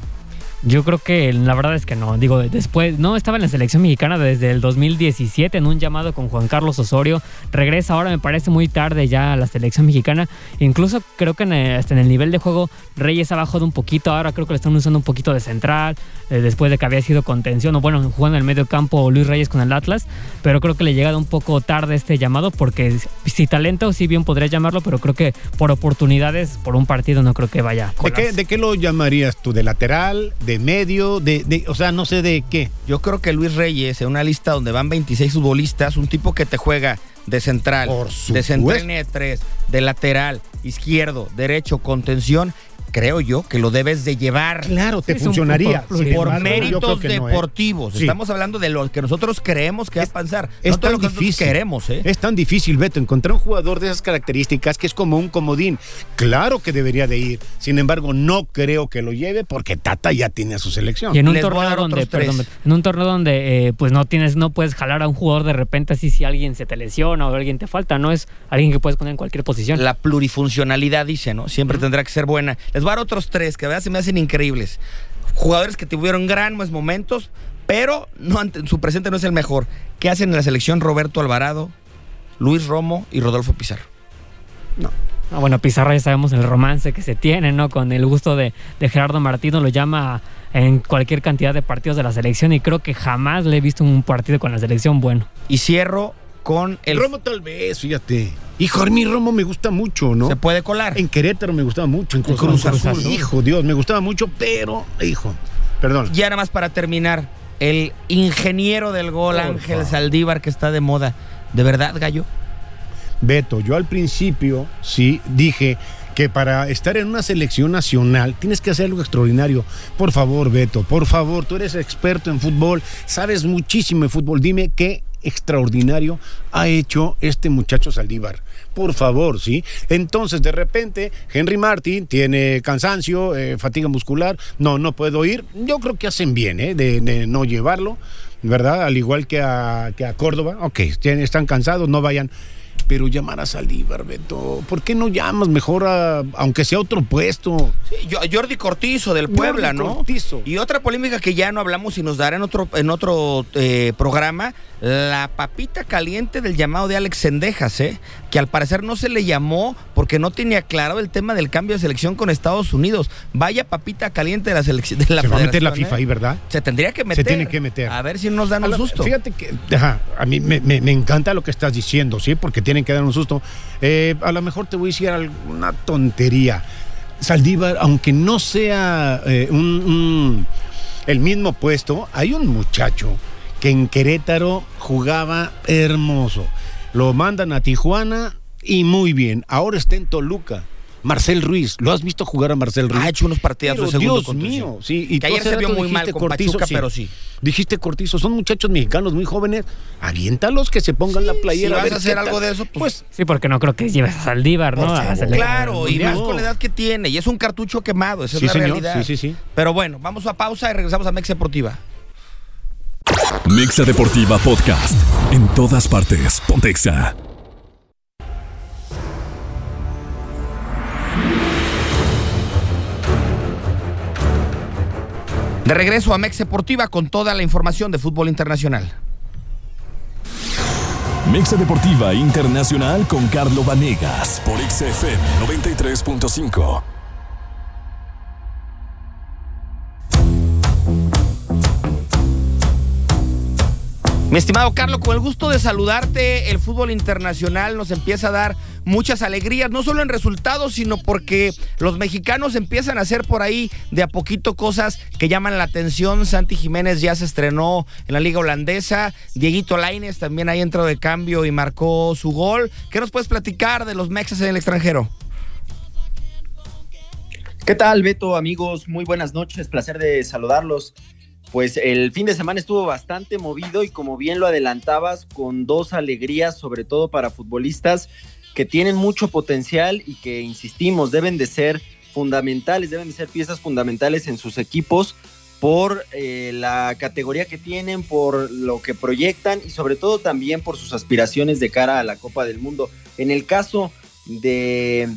Yo creo que la verdad es que no. Digo, después, no estaba en la selección mexicana desde el 2017 en un llamado con Juan Carlos Osorio. Regresa ahora, me parece muy tarde ya a la selección mexicana. Incluso creo que en el, hasta en el nivel de juego Reyes ha bajado un poquito. Ahora creo que le están usando un poquito de central. eh, después de que había sido contención. O bueno, jugando en el medio campo Luis Reyes con el Atlas. Pero creo que le ha llegado un poco tarde este llamado porque si talento, sí bien podría llamarlo. Pero creo que por oportunidades, por un partido, no creo que vaya. a ¿De qué, ¿De qué lo llamarías tú? ¿De lateral? ¿De medio? De, de- o sea, no sé de qué. Yo creo que Luis Reyes, en una lista donde van 26 futbolistas, un tipo que te juega de central, de central de tres, de lateral, izquierdo, derecho, contención, creo yo que lo debes de llevar. Claro, te es funcionaría. por méritos no, ¿eh? deportivos. Sí. Estamos hablando de lo que nosotros creemos que va a pasar. Es no de tan lo que difícil. queremos, ¿eh? Es tan difícil, Beto, encontrar un jugador de esas características que es como un comodín. Claro que debería de ir. Sin embargo, no creo que lo lleve porque Tata ya tiene a su selección. Y en un Les torneo donde, perdón, en un torneo donde eh, pues no tienes, no puedes jalar a un jugador de repente así si alguien se te lesiona o alguien te falta, no es alguien que puedes poner en cualquier posición. La plurifuncionalidad, dice, ¿no? Siempre tendrá que ser buena. Les voy a dar otros tres que a veces se me hacen increíbles. Jugadores que tuvieron grandes momentos, pero no su presente no es el mejor. ¿Qué hacen en la selección Roberto Alvarado, Luis Romo y Rodolfo Pizarro? Ah, bueno, Pizarro ya sabemos el romance que se tiene, ¿no? Con el gusto de, de Gerardo Martino, lo llama en cualquier cantidad de partidos de la selección y creo que jamás le he visto un partido con la selección bueno. Y cierro con el... Romo tal vez, fíjate. Hijo, a mí Romo me gusta mucho, ¿no? Se puede colar. En Querétaro me gustaba mucho. En Cruz, Cruz Azul, Azul. Hijo, Dios, me gustaba mucho, pero, hijo, perdón. Ya nada más para terminar, el ingeniero del gol, Ángel. Saldívar, que está de moda. ¿De verdad, Gallo? Beto, yo al principio sí dije que para estar en una selección nacional tienes que hacer algo extraordinario. Por favor, Beto, por favor, tú eres experto en fútbol, sabes muchísimo de fútbol. Dime qué extraordinario ha hecho este muchacho Saldívar. Por favor, ¿sí? Entonces, de repente, Henry Martin tiene cansancio, eh, fatiga muscular. No, no puedo ir. Yo creo que hacen bien, ¿eh? De, no llevarlo, ¿verdad? Al igual que a, que a Córdoba. Ok, están cansados, no vayan. Pero llamar a Saldívar, Beto. ¿Por qué no llamas mejor a, aunque sea otro puesto? Sí, yo- Jordi Cortizo del Puebla, Jordi ¿no? Cortizo. Y otra polémica que ya no hablamos y nos dará en otro, en otro eh, programa, la papita caliente del llamado de Alex Sendejas, ¿eh? que al parecer no se le llamó porque no tenía claro el tema del cambio de selección con Estados Unidos. Vaya papita caliente de la selección de la Se va a meter la FIFA ¿eh? ahí, ¿verdad? Se tendría que meter. tiene que meter. A ver si nos dan un susto. Fíjate que ajá, a mí me, me- me encanta lo que estás diciendo, ¿sí? Porque tienen que dar un susto. Eh, a lo mejor te voy a decir alguna tontería. Saldívar, aunque no sea eh, un- un- el mismo puesto, hay un muchacho que en Querétaro jugaba hermoso. Lo mandan a Tijuana y muy bien. Ahora está en Toluca. Marcel Ruiz, ¿lo has visto jugar a Marcel Ruiz? Ha hecho unos partidazos Pero de segundo Dios mío, sí. Y Que ayer se vio muy mal con Pachuca, pero sí. Dijiste Cortizo, son muchachos mexicanos muy jóvenes. Aviéntalos que se pongan la playera. si vas ver a hacer algo tal. de eso, pues- Sí, porque no creo que lleves a Saldívar, ¿no? A selección Claro, y más con la edad que tiene. Y es un cartucho quemado, esa Sí, es la señor, realidad. sí, sí, sí. Pero bueno, vamos a pausa y regresamos a Mex Deportiva. Mixa Deportiva Podcast. En todas partes. Pontexa. De regreso a Mex Deportiva con toda la información de fútbol internacional. Mixa Deportiva Internacional con Carlo Vanegas por XFM 93.5. Mi estimado Carlos, con el gusto de saludarte, el fútbol internacional nos empieza a dar muchas alegrías, no solo en resultados, sino porque los mexicanos empiezan a hacer por ahí de a poquito cosas que llaman la atención. Santi Jiménez ya se estrenó en la liga holandesa, Dieguito Laines también ahí entró de cambio y marcó su gol. ¿Qué nos puedes platicar de los mexas en el extranjero? ¿Qué tal, Beto, amigos? Muy buenas noches, placer de saludarlos. Pues el fin de semana estuvo bastante movido y como bien lo adelantabas, con dos alegrías, sobre todo para futbolistas que tienen mucho potencial y que, insistimos, deben de ser fundamentales, deben de ser piezas fundamentales en sus equipos por eh, la categoría que tienen, por lo que proyectan y sobre todo también por sus aspiraciones de cara a la Copa del Mundo. En el caso de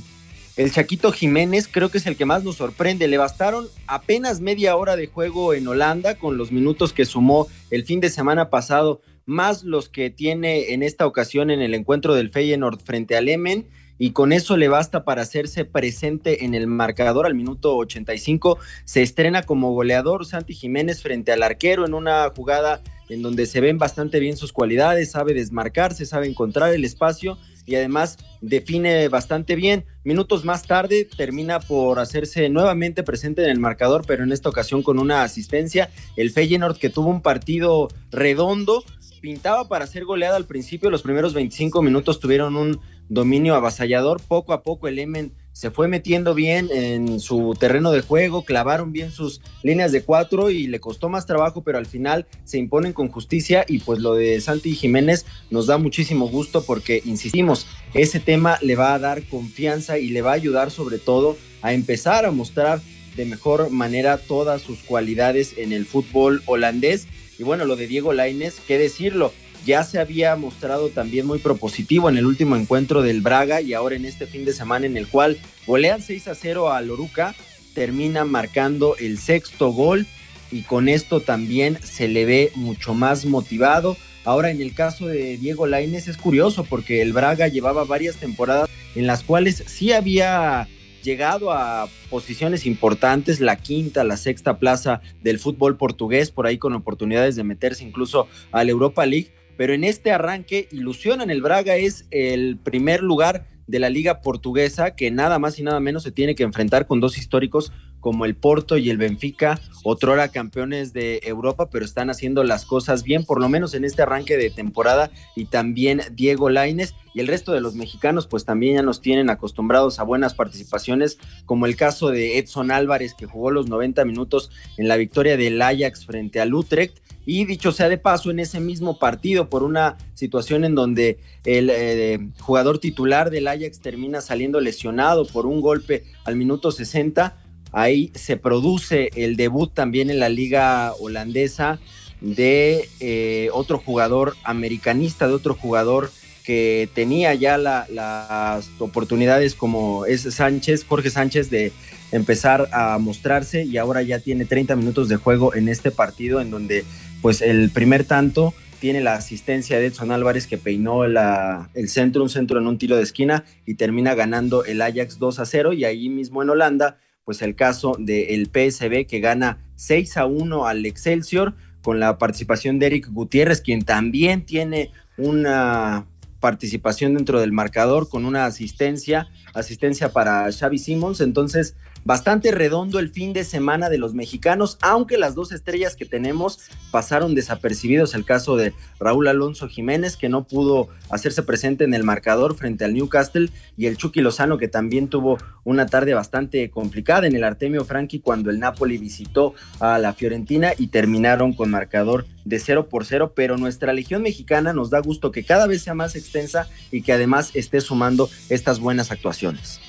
el Chaquito Jiménez creo que es el que más nos sorprende. Le bastaron apenas media hora de juego en Holanda con los minutos que sumó el fin de semana pasado, más los que tiene en esta ocasión en el encuentro del Feyenoord frente al Emen y con eso le basta para hacerse presente en el marcador al minuto 85. Se estrena como goleador Santi Jiménez frente al arquero en una jugada en donde se ven bastante bien sus cualidades, sabe desmarcarse, sabe encontrar el espacio y además define bastante bien. Minutos más tarde termina por hacerse nuevamente presente en el marcador, pero en esta ocasión con una asistencia. El Feyenoord que tuvo un partido redondo, pintaba para ser goleada al principio, los primeros 25 minutos tuvieron un dominio avasallador, poco a poco el Emen se fue metiendo bien en su terreno de juego, clavaron bien sus líneas de cuatro y le costó más trabajo, pero al final se imponen con justicia y pues lo de Santi Jiménez nos da muchísimo gusto porque, insistimos, ese tema le va a dar confianza y le va a ayudar sobre todo a empezar a mostrar de mejor manera todas sus cualidades en el fútbol holandés. Y bueno, lo de Diego Lainez, qué decirlo, ya se había mostrado también muy propositivo en el último encuentro del Braga y ahora en este fin de semana en el cual golean 6 a 0 a Loruca, termina marcando el sexto gol y con esto también se le ve mucho más motivado. Ahora en el caso de Diego Lainez es curioso porque el Braga llevaba varias temporadas en las cuales sí había llegado a posiciones importantes, la quinta, la sexta plaza del fútbol portugués, por ahí con oportunidades de meterse incluso a la Europa League, pero en este arranque ilusionan el Braga es el primer lugar de la liga portuguesa que nada más y nada menos se tiene que enfrentar con dos históricos como el Porto y el Benfica, otrora campeones de Europa, pero están haciendo las cosas bien, por lo menos en este arranque de temporada, y también Diego Laines y el resto de los mexicanos, pues también ya nos tienen acostumbrados a buenas participaciones, como el caso de Edson Álvarez, que jugó los 90 minutos en la victoria del Ajax frente al Utrecht, y dicho sea de paso, en ese mismo partido, por una situación en donde el eh, jugador titular del Ajax termina saliendo lesionado por un golpe al minuto 60, ahí se produce el debut también en la liga holandesa de eh, otro jugador americanista, de otro jugador que tenía ya las oportunidades como es Sánchez, Jorge Sánchez, de empezar a mostrarse y ahora ya tiene 30 minutos de juego en este partido en donde pues el primer tanto tiene la asistencia de Edson Álvarez que peinó el centro, un centro en un tiro de esquina y termina ganando el Ajax 2 a 0 y ahí mismo en Holanda, pues el caso del PSB que gana 6 a 1 al Excelsior con la participación de Eric Gutiérrez, quien también tiene una participación dentro del marcador con una asistencia, asistencia para Xavi Simons, entonces bastante redondo el fin de semana de los mexicanos, aunque las dos estrellas que tenemos pasaron desapercibidos. El caso de Raúl Alonso Jiménez, que no pudo hacerse presente en el marcador frente al Newcastle, y el Chucky Lozano, que también tuvo una tarde bastante complicada en el Artemio Franchi cuando el Napoli visitó a la Fiorentina y terminaron con marcador de 0 por 0, pero nuestra Legión Mexicana nos da gusto que cada vez sea más extensa y que además esté sumando estas buenas actuaciones.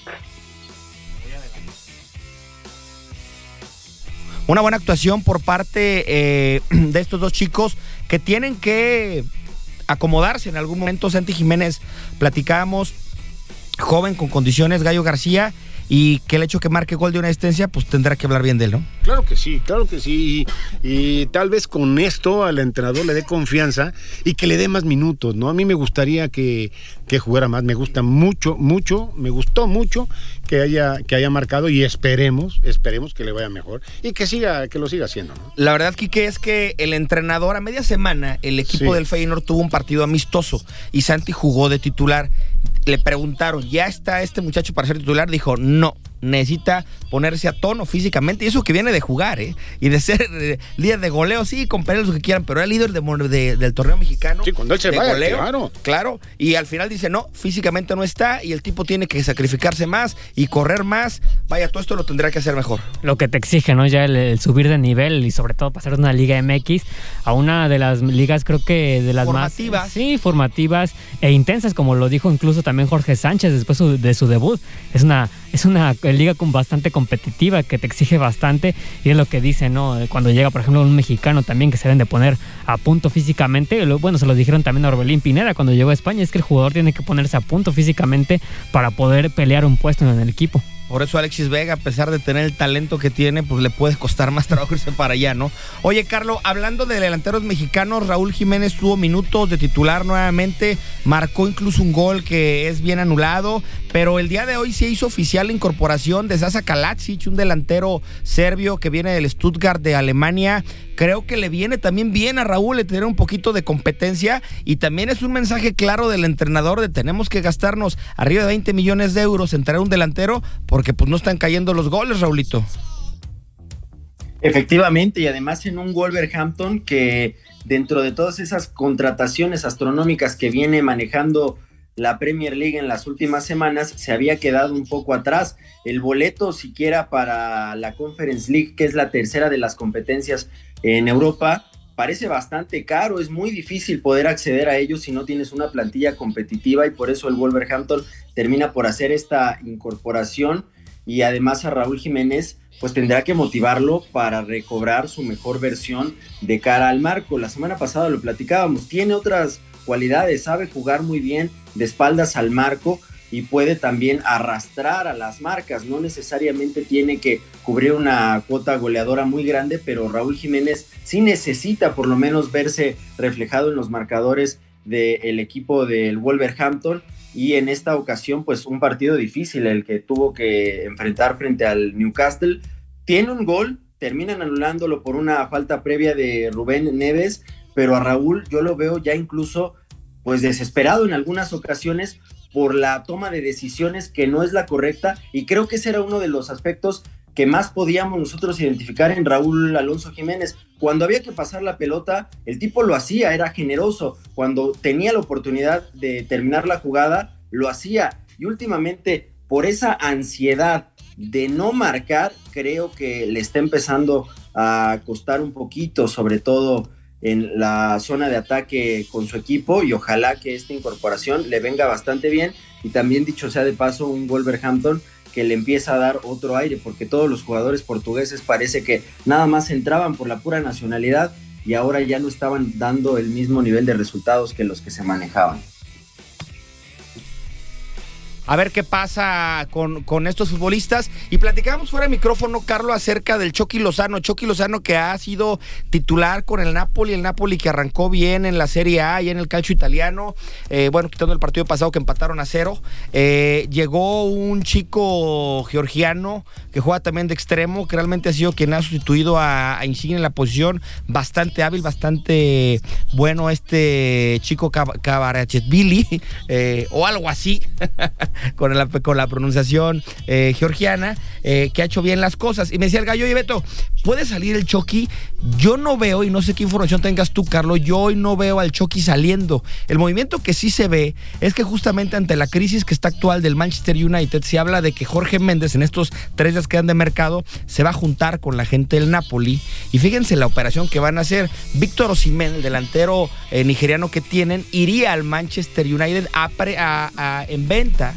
Una buena actuación por parte eh, de estos dos chicos que tienen que acomodarse en algún momento. Santi Jiménez, platicábamos, joven con condiciones, Gallo García, y que el hecho que marque gol de una existencia, pues tendrá que hablar bien de él, ¿no? Claro que sí, claro que sí. Y, tal vez con esto al entrenador le dé confianza y que le dé más minutos, ¿no? A mí me gustaría que, que jugara más, me gusta mucho, mucho, me gustó mucho que haya, que haya marcado y esperemos, esperemos que le vaya mejor y que siga, que lo siga haciendo. ¿no? La verdad, Quique, es que el entrenador a media semana, el equipo del Feyenoord tuvo un partido amistoso y Santi jugó de titular. Le preguntaron, ¿ya está este muchacho para ser titular? Dijo, no, necesita ponerse a tono físicamente. Y eso que viene de jugar, ¿eh? Y de ser eh, líder de goleo, sí, con lo que quieran, pero era líder de, del torneo mexicano. Sí, cuando él se vaya, claro. Claro. Y al final dice, no, físicamente no está y el tipo tiene que sacrificarse más y correr más. Vaya, todo esto lo tendrá que hacer mejor. Lo que te exige, ¿no? Ya el, subir de nivel y sobre todo pasar de una Liga MX a una de las ligas, creo que de las formativas. Sí, formativas e intensas, como lo dijo incluso también Jorge Sánchez después de su debut. Es una, es una liga con bastante competitiva que te exige bastante y es lo que dice, ¿no? Cuando llega, por ejemplo, un mexicano también que se deben de poner a punto físicamente, bueno, se lo dijeron también a Orbelín Pineda cuando llegó a España, es que el jugador tiene que ponerse a punto físicamente para poder pelear un puesto en el equipo. Por eso Alexis Vega, a pesar de tener el talento que tiene, pues le puede costar más trabajo irse para allá, ¿no? Oye, Carlos, hablando de delanteros mexicanos, Raúl Jiménez tuvo minutos de titular nuevamente, marcó incluso un gol que es bien anulado, pero el día de hoy se hizo oficial la incorporación de Sasa Kalacic, un delantero serbio que viene del Stuttgart de Alemania. Creo que le viene también bien a Raúl de tener un poquito de competencia y también es un mensaje claro del entrenador de tenemos que gastarnos arriba de 20 millones de euros en traer un delantero porque pues no están cayendo los goles, Raulito. Efectivamente, y además en un Wolverhampton que dentro de todas esas contrataciones astronómicas que viene manejando la Premier League en las últimas semanas se había quedado un poco atrás. El boleto siquiera para la Conference League, que es la tercera de las competencias en Europa, parece bastante caro. Es muy difícil poder acceder a ellos si no tienes una plantilla competitiva y por eso el Wolverhampton termina por hacer esta incorporación y además a Raúl Jiménez pues tendrá que motivarlo para recobrar su mejor versión de cara al marco. La semana pasada lo platicábamos, tiene otras cualidades, sabe jugar muy bien de espaldas al marco y puede también arrastrar a las marcas, no necesariamente tiene que cubrir una cuota goleadora muy grande, pero Raúl Jiménez sí necesita por lo menos verse reflejado en los marcadores del equipo del Wolverhampton y en esta ocasión pues un partido difícil el que tuvo que enfrentar frente al Newcastle. Tiene un gol, terminan anulándolo por una falta previa de Rubén Neves, pero a Raúl yo lo veo ya incluso pues desesperado en algunas ocasiones por la toma de decisiones que no es la correcta y creo que ese era uno de los aspectos que más podíamos nosotros identificar en Raúl Alonso Jiménez. Cuando había que pasar la pelota, el tipo lo hacía, era generoso. Cuando tenía la oportunidad de terminar la jugada, lo hacía. Y últimamente, por esa ansiedad de no marcar, creo que le está empezando a costar un poquito, sobre todo en la zona de ataque con su equipo y ojalá que esta incorporación le venga bastante bien. Y también dicho sea de paso un Wolverhampton que le empieza a dar otro aire, porque todos los jugadores portugueses parece que nada más entraban por la pura nacionalidad y ahora ya no estaban dando el mismo nivel de resultados que los que se manejaban a ver qué pasa con, con, estos futbolistas. Y platicamos fuera de micrófono, Carlos, acerca del Chucky Lozano. Chucky Lozano que ha sido titular con el Napoli, el Napoli que arrancó bien en la Serie A y en el calcio italiano. Eh, bueno, quitando el partido pasado que empataron a cero. Eh, llegó un chico georgiano que juega también de extremo, que realmente ha sido quien ha sustituido a, Insigne en la posición. Bastante hábil, bastante bueno este chico Cabarachesvili, eh, o algo así. con, la, con la pronunciación eh, georgiana, eh, que ha hecho bien las cosas. Y me decía el gallo, y Beto, ¿puede salir el Chucky? Yo no veo, y no sé qué información tengas tú, Carlos, yo hoy no veo al Chucky saliendo. El movimiento que sí se ve es que justamente ante la crisis que está actual del Manchester United, se habla de que Jorge Méndez en estos tres días que dan de mercado se va a juntar con la gente del Napoli. Y fíjense la operación que van a hacer. Víctor Osimhen, el delantero eh, nigeriano que tienen, iría al Manchester United en venta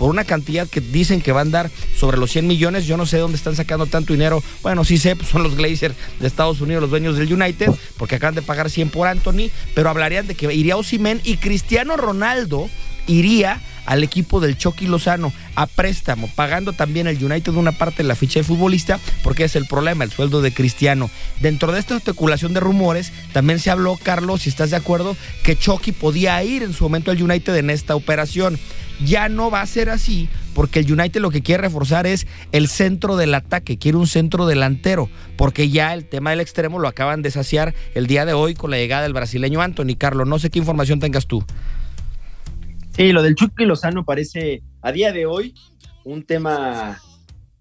por una cantidad que dicen que van a dar sobre los 100 millones. Yo no sé dónde están sacando tanto dinero. Bueno, sí sé, pues son los Glazers de Estados Unidos, los dueños del United, porque acaban de pagar 100 por Anthony, pero hablarían de que iría Osimen y Cristiano Ronaldo iría al equipo del Chucky Lozano a préstamo, pagando también el United una parte de la ficha de futbolista, porque es el problema, el sueldo de Cristiano. Dentro de esta especulación de rumores, también se habló, Carlos, si estás de acuerdo, que Chucky podía ir en su momento al United en esta operación. Ya no va a ser así porque el United lo que quiere reforzar es el centro del ataque, quiere un centro delantero, porque ya el tema del extremo lo acaban de saciar el día de hoy con la llegada del brasileño Anthony. Carlos, no sé qué información tengas tú. Sí, lo del Chucky Lozano parece a día de hoy un tema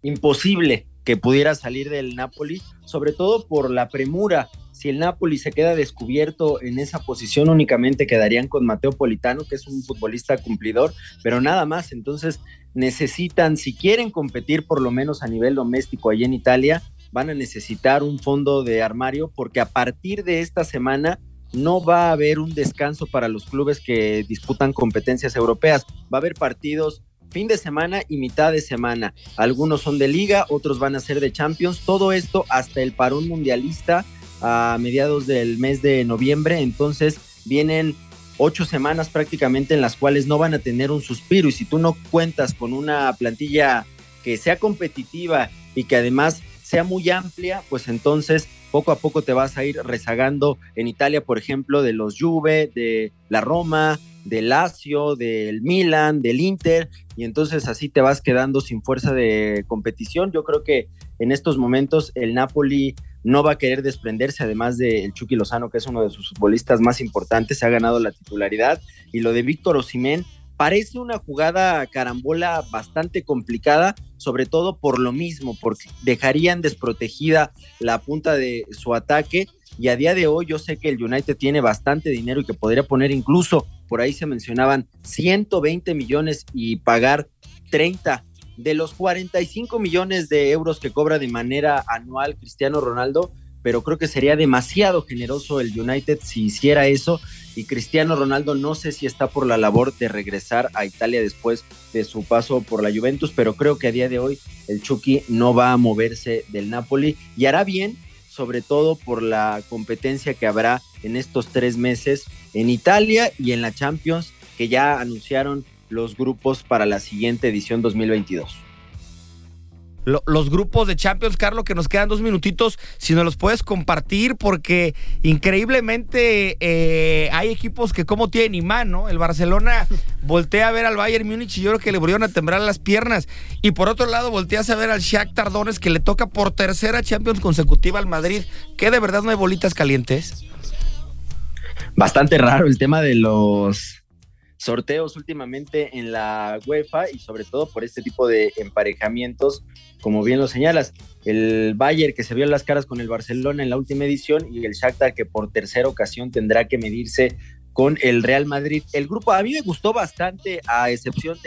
imposible que pudiera salir del Napoli, sobre todo por la premura si el Napoli se queda descubierto en esa posición, únicamente quedarían con Mateo Politano, que es un futbolista cumplidor, pero nada más. Entonces necesitan, si quieren competir por lo menos a nivel doméstico allí en Italia, van a necesitar un fondo de armario, porque a partir de esta semana no va a haber un descanso para los clubes que disputan competencias europeas. Va a haber partidos fin de semana y mitad de semana. Algunos son de liga, otros van a ser de Champions. Todo esto hasta el parón mundialista a mediados del mes de noviembre, entonces vienen ocho semanas prácticamente en las cuales no van a tener un suspiro y si tú no cuentas con una plantilla que sea competitiva y que además sea muy amplia, pues entonces poco a poco te vas a ir rezagando en Italia, por ejemplo, de los Juve, de la Roma, del Lazio, del Milan, del Inter, y entonces así te vas quedando sin fuerza de competición. Yo creo que en estos momentos el Napoli no va a querer desprenderse, además del Chucky Lozano, que es uno de sus futbolistas más importantes, se ha ganado la titularidad, y lo de Víctor Osimén parece una jugada carambola bastante complicada, sobre todo por lo mismo, porque dejarían desprotegida la punta de su ataque. Y a día de hoy yo sé que el United tiene bastante dinero y que podría poner incluso, por ahí se mencionaban 120 millones y pagar 30 de los 45 millones de euros que cobra de manera anual Cristiano Ronaldo, pero creo que sería demasiado generoso el United si hiciera eso. Y Cristiano Ronaldo no sé si está por la labor de regresar a Italia después de su paso por la Juventus, pero creo que a día de hoy el Chucky no va a moverse del Napoli y hará bien, sobre todo por la competencia que habrá en estos tres meses en Italia y en la Champions que ya anunciaron los grupos para la siguiente edición 2022 los grupos de Champions, Carlos, que nos quedan dos minutitos, si nos los puedes compartir, porque increíblemente eh, hay equipos que como tienen imán, ¿no? El Barcelona voltea a ver al Bayern Múnich y yo creo que le volvieron a temblar las piernas. Y por otro lado, volteas a ver al Shakhtar Donetsk que le toca por tercera Champions consecutiva al Madrid. ¿Qué de verdad no hay bolitas calientes? Bastante raro el tema de los sorteos últimamente en la UEFA y sobre todo por este tipo de emparejamientos, como bien lo señalas, el Bayern que se vio las caras con el Barcelona en la última edición y el Shakhtar que por tercera ocasión tendrá que medirse con el Real Madrid. El grupo a mí me gustó bastante, a excepción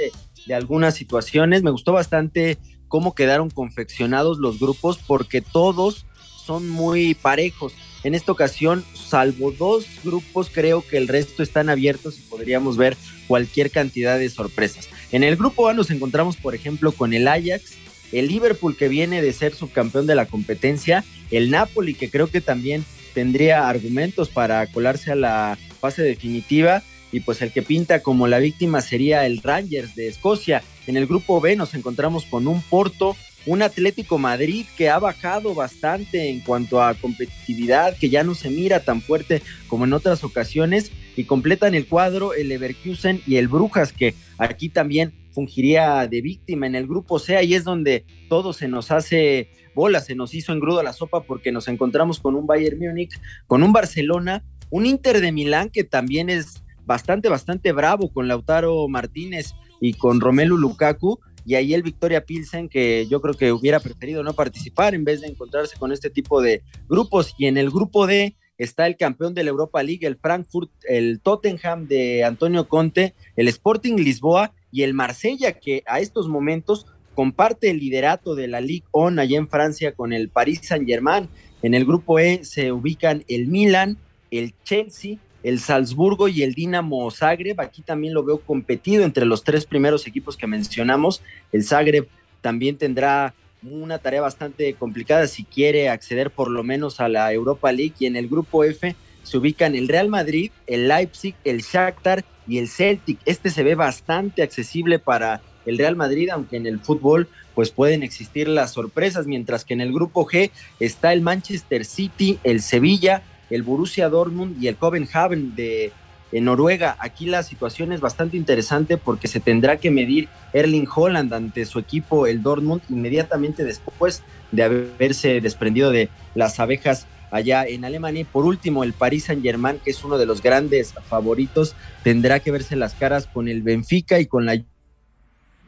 de algunas situaciones, me gustó bastante cómo quedaron confeccionados los grupos porque todos son muy parejos en esta ocasión, salvo dos grupos, creo que el resto están abiertos y podríamos ver cualquier cantidad de sorpresas. En el grupo A nos encontramos, por ejemplo, con el Ajax, el Liverpool que viene de ser subcampeón de la competencia, el Napoli que creo que también tendría argumentos para colarse a la fase definitiva y pues el que pinta como la víctima sería el Rangers de Escocia. En el grupo B nos encontramos con un Porto un Atlético Madrid que ha bajado bastante en cuanto a competitividad, que ya no se mira tan fuerte como en otras ocasiones, y completan el cuadro el Leverkusen y el Brujas, que aquí también fungiría de víctima en el grupo C, y es donde todo se nos hace bola, se nos hizo engrudo la sopa porque nos encontramos con un Bayern Múnich, con un Barcelona, un Inter de Milán que también es bastante, bastante bravo con Lautaro Martínez y con Romelu Lukaku, y ahí el Victoria Pilsen, que yo creo que hubiera preferido no participar en vez de encontrarse con este tipo de grupos. Y en el grupo D está el campeón de la Europa League, el Frankfurt, el Tottenham de Antonio Conte, el Sporting Lisboa y el Marsella, que a estos momentos comparte el liderato de la Ligue On allá en Francia con el Paris Saint-Germain. En el grupo E se ubican el Milan, el Chelsea, el Salzburgo y el Dinamo Zagreb. Aquí también lo veo competido entre los tres primeros equipos que mencionamos. El Zagreb también tendrá una tarea bastante complicada si quiere acceder por lo menos a la Europa League. Y en el grupo F se ubican el Real Madrid, el Leipzig, el Shakhtar y el Celtic. Este se ve bastante accesible para el Real Madrid, aunque en el fútbol pues pueden existir las sorpresas, mientras que en el grupo G está el Manchester City, el Sevilla, el Borussia Dortmund y el Copenhagen de Noruega. Aquí la situación es bastante interesante porque se tendrá que medir Erling Holland ante su equipo, el Dortmund, inmediatamente después de haberse desprendido de las abejas allá en Alemania. Y por último, el Paris Saint-Germain, que es uno de los grandes favoritos, tendrá que verse las caras con el Benfica y con la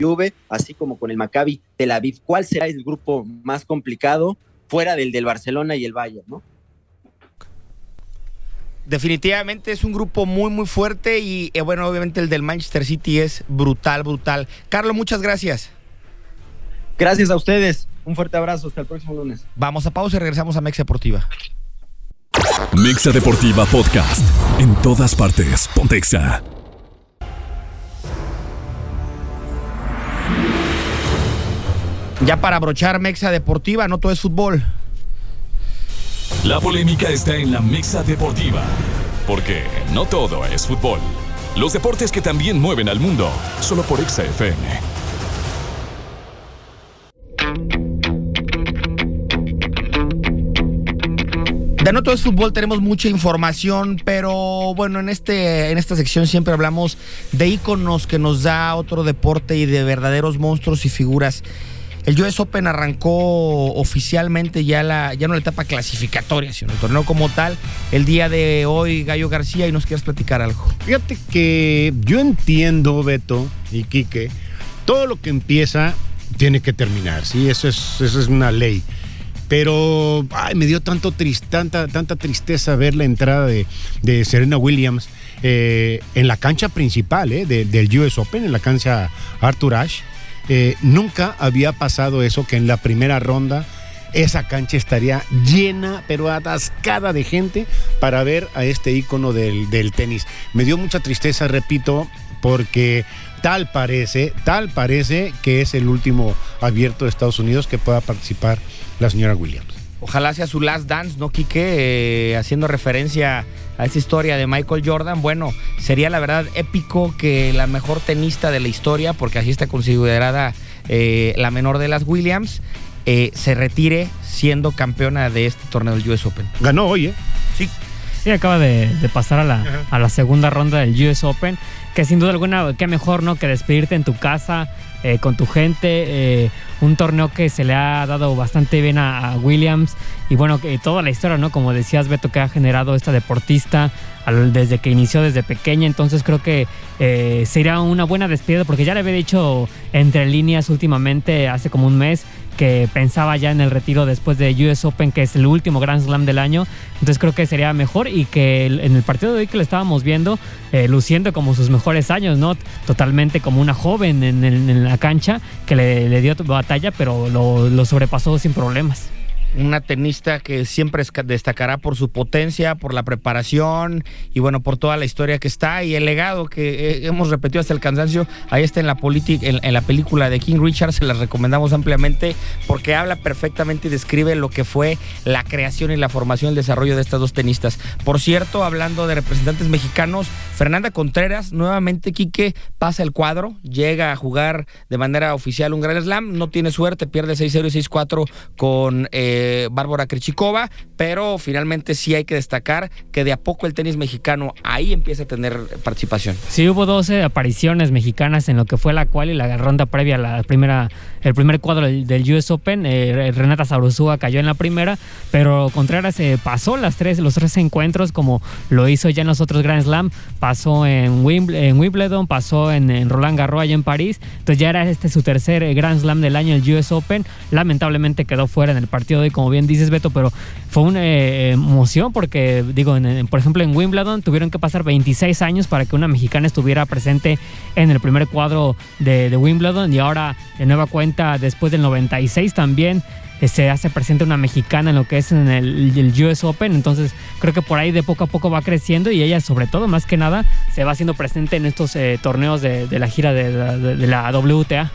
Juve, así como con el Maccabi Tel Aviv. ¿Cuál será el grupo más complicado fuera del del Barcelona y el Bayern, no? Definitivamente es un grupo muy, muy fuerte y eh, bueno, obviamente el del Manchester City es brutal, brutal. Carlos, muchas gracias. Gracias a ustedes. Un fuerte abrazo. Hasta el próximo lunes. Vamos a pausa y regresamos a Mexa Deportiva. Mexa Deportiva Podcast. En todas partes. Pontexa. Ya para abrochar Mexa Deportiva, no todo es fútbol. La polémica está en la mixa deportiva, porque no todo es fútbol. Los deportes que también mueven al mundo, solo por XFM. De no todo es fútbol, tenemos mucha información, pero bueno, en, este, en esta sección siempre hablamos de íconos que nos da otro deporte y de verdaderos monstruos y figuras el US Open arrancó oficialmente ya, la, ya no la etapa clasificatoria, sino el torneo como tal. El día de hoy, Gallo García, y nos quieres platicar algo. Fíjate que yo entiendo, Beto y Quique, todo lo que empieza tiene que terminar, ¿sí? Eso es, eso es una ley. Pero ay, me dio tanto tris- tanta, tanta tristeza ver la entrada de, de Serena Williams eh, en la cancha principal eh, de- del US Open, en la cancha Arthur Ashe. Eh, nunca había pasado eso, que en la primera ronda esa cancha estaría llena, pero atascada de gente para ver a este ícono del, del tenis. Me dio mucha tristeza, repito, porque tal parece, tal parece que es el último abierto de Estados Unidos que pueda participar la señora Williams. Ojalá sea su last dance, ¿no, Quique? Eh, haciendo referencia a esa historia de Michael Jordan. Bueno, sería la verdad épico que la mejor tenista de la historia, porque así está considerada eh, la menor de las Williams, eh, se retire siendo campeona de este torneo del US Open. Ganó hoy, ¿eh? Sí, Sí, acaba de, de pasar a la, a la segunda ronda del US Open, que sin duda alguna, qué mejor, ¿no? Que despedirte en tu casa, eh, con tu gente, eh, un torneo que se le ha dado bastante bien a, Williams y bueno, que toda la historia, ¿no? Como decías, Beto, que ha generado esta deportista desde que inició desde pequeña, entonces creo que eh, sería una buena despedida porque ya le había dicho entre líneas últimamente, hace como un mes, que pensaba ya en el retiro después de US Open, que es el último Grand Slam del año. Entonces creo que sería mejor y que en el partido de hoy que le estábamos viendo, eh, luciendo como sus mejores años, ¿no? Totalmente como una joven en, la cancha que le, le dio batalla, pero lo, lo sobrepasó sin problemas. Una tenista que siempre destacará por su potencia, por la preparación y bueno, por toda la historia que está y el legado que eh, hemos repetido hasta el cansancio. Ahí está en la, en, en la película de King Richard, se las recomendamos ampliamente porque habla perfectamente y describe lo que fue la creación y la formación el desarrollo de estas dos tenistas. Por cierto, hablando de representantes mexicanos, Fernanda Contreras, nuevamente Quique pasa el cuadro, llega a jugar de manera oficial un Gran Slam, no tiene suerte, pierde 6-0 y 6-4 con eh, Bárbara Krejcikova, pero finalmente sí hay que destacar que de a poco el tenis mexicano ahí empieza a tener participación. Sí, hubo 12 apariciones mexicanas en lo que fue la cual y la ronda previa a la primera, el primer cuadro del, US Open. Eh, Renata Sabrosúa cayó en la primera, pero Contreras eh, pasó las tres, los tres encuentros como lo hizo ya en los otros Grand Slam. Pasó en, Wimble- en Wimbledon, pasó en, en Roland Garros allá en París. Entonces ya era este su tercer eh, Grand Slam del año, el US Open. Lamentablemente quedó fuera en el partido de hoy, como bien dices, Beto, pero fue una eh, emoción porque, digo, por ejemplo, en Wimbledon tuvieron que pasar 26 años para que una mexicana estuviera presente en el primer cuadro de, Wimbledon y ahora, de nueva cuenta, después del 96 también eh, se hace presente una mexicana en lo que es en el, US Open, entonces creo que por ahí de poco a poco va creciendo y ella sobre todo, más que nada, se va haciendo presente en estos eh, torneos de, de la gira de, de- de la WTA.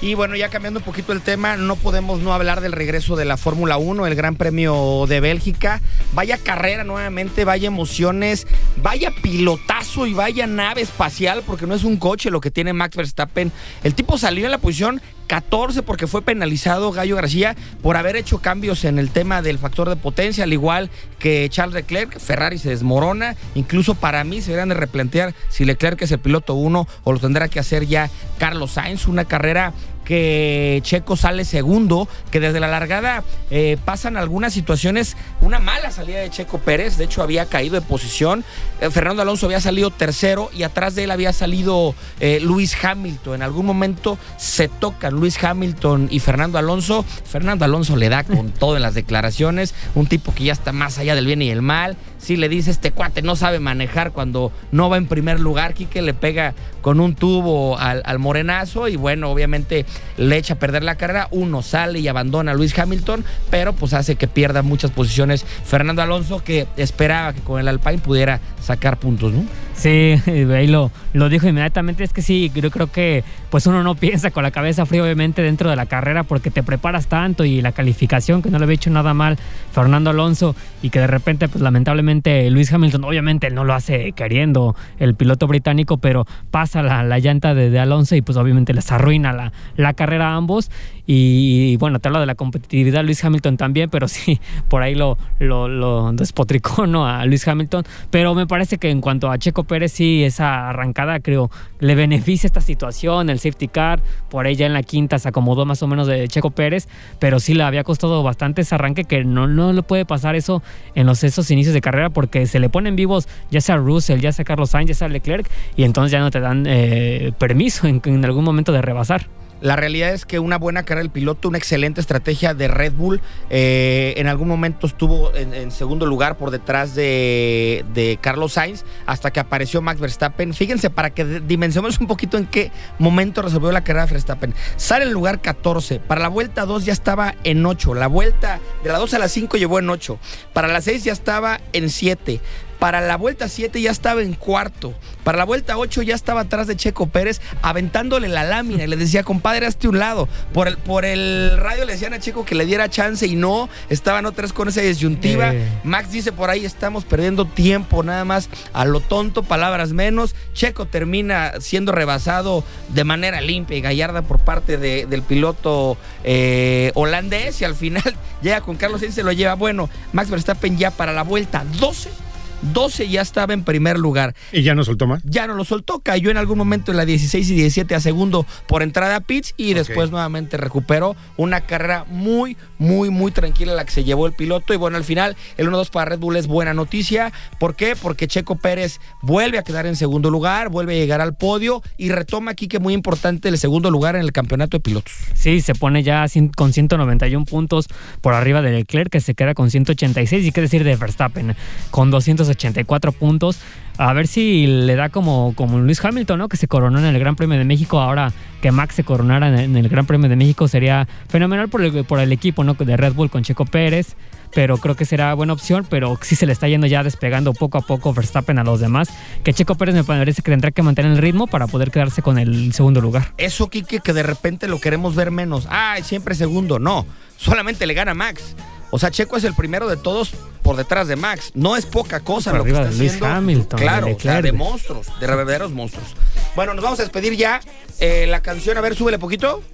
Y bueno, ya cambiando un poquito el tema, no podemos no hablar del regreso de la Fórmula 1, el Gran Premio de Bélgica. Vaya carrera nuevamente, vaya emociones, vaya pilotazo y vaya nave espacial, porque no es un coche lo que tiene Max Verstappen. El tipo salió en la posición 14 porque fue penalizado Gallo García por haber hecho cambios en el tema del factor de potencia, al igual que Charles Leclerc. Ferrari se desmorona. Incluso para mí se deberían de replantear si Leclerc es el piloto 1 o lo tendrá que hacer ya Carlos Sainz. Una carrera que Checo sale segundo, que desde la largada eh, pasan algunas situaciones, una mala salida de Checo Pérez, de hecho había caído de posición, Eh, Fernando Alonso había salido tercero y atrás de él había salido eh, Luis Hamilton, en algún momento se tocan Luis Hamilton y Fernando Alonso, Fernando Alonso le da con todo en las declaraciones, un tipo que ya está más allá del bien y el mal, si le dice este cuate no sabe manejar cuando no va en primer lugar, Quique le pega con un tubo al, al morenazo y bueno, obviamente le echa a perder la carrera, uno sale y abandona a Luis Hamilton, pero pues hace que pierda muchas posiciones Fernando Alonso que esperaba que con el Alpine pudiera sacar puntos, ¿no? Sí, ahí lo, lo dijo inmediatamente. Es que sí, yo creo que pues uno no piensa con la cabeza fría, obviamente, dentro de la carrera porque te preparas tanto y la calificación que no le había hecho nada mal Fernando Alonso y que de repente, pues lamentablemente Luis Hamilton, obviamente no lo hace queriendo el piloto británico, pero pasa la, la llanta de, de Alonso y pues obviamente les arruina la, la carrera a ambos. Y bueno, te hablo de la competitividad Luis Hamilton también, pero sí, por ahí lo, lo, lo despotricó ¿no? a Luis Hamilton. Pero me parece que en cuanto a Checo Pérez, sí, esa arrancada creo le beneficia esta situación, el safety car, por ya en la quinta se acomodó más o menos de Checo Pérez, pero sí le había costado bastante ese arranque que no, no le puede pasar eso en los esos inicios de carrera porque se le ponen vivos ya sea Russell, ya sea Carlos Sainz, ya sea Leclerc y entonces ya no te dan eh, permiso en, en algún momento de rebasar. La realidad es que una buena carrera del piloto, una excelente estrategia de Red Bull. eh, en algún momento estuvo en, segundo lugar por detrás de, de Carlos Sainz hasta que apareció Max Verstappen. Fíjense, para que de- dimensionemos un poquito en qué momento resolvió la carrera Verstappen. Sale el lugar 14. Para la vuelta 2 ya estaba en 8. La vuelta de la 2 a la 5 llevó en 8. Para la 6 ya estaba en 7. Para la vuelta 7 ya estaba en cuarto. Para la vuelta 8 ya estaba atrás de Checo Pérez aventándole la lámina y le decía, compadre, hazte un lado. Por el, por el radio le decían a Checo que le diera chance y no. Estaban otras con esa disyuntiva. Eh. Max dice por ahí, estamos perdiendo tiempo nada más a lo tonto, palabras menos. Checo termina siendo rebasado de manera limpia y gallarda por parte de- del piloto eh, holandés y al final llega con Carlos Sainz, se lo lleva. Bueno, Max Verstappen ya para la vuelta 12. 12 ya estaba en primer lugar. Y ya no soltó más. Ya no lo soltó, cayó en algún momento en la 16 y 17 a segundo por entrada a pits y después nuevamente recuperó una carrera muy, muy, muy tranquila la que se llevó el piloto. Y bueno, al final el 1-2 para Red Bull es buena noticia. ¿Por qué? Porque Checo Pérez vuelve a quedar en segundo lugar, vuelve a llegar al podio y retoma aquí que muy importante el segundo lugar en el campeonato de pilotos. Sí, se pone ya con 191 puntos por arriba de Leclerc, que se queda con 186, y qué decir de Verstappen, con 284 puntos. A ver si le da como, como Luis Hamilton, ¿no? Que se coronó en el Gran Premio de México. Ahora que Max se coronara en, el Gran Premio de México sería fenomenal por el, por el equipo, ¿no? De Red Bull con Checo Pérez. Pero creo que será buena opción, pero sí se le está yendo ya despegando poco a poco Verstappen a los demás. Que Checo Pérez me parece que tendrá que mantener el ritmo para poder quedarse con el segundo lugar. Eso, Quique, que de repente lo queremos ver menos. Ay, siempre segundo. No, solamente le gana Max. O sea, Checo es el primero de todos por detrás de Max. No es poca cosa Por lo que está de Lewis haciendo. Hamilton, de claro, o sea, de monstruos, de verdaderos monstruos. Bueno, nos vamos a despedir ya. Eh, la canción, a ver, súbele poquito.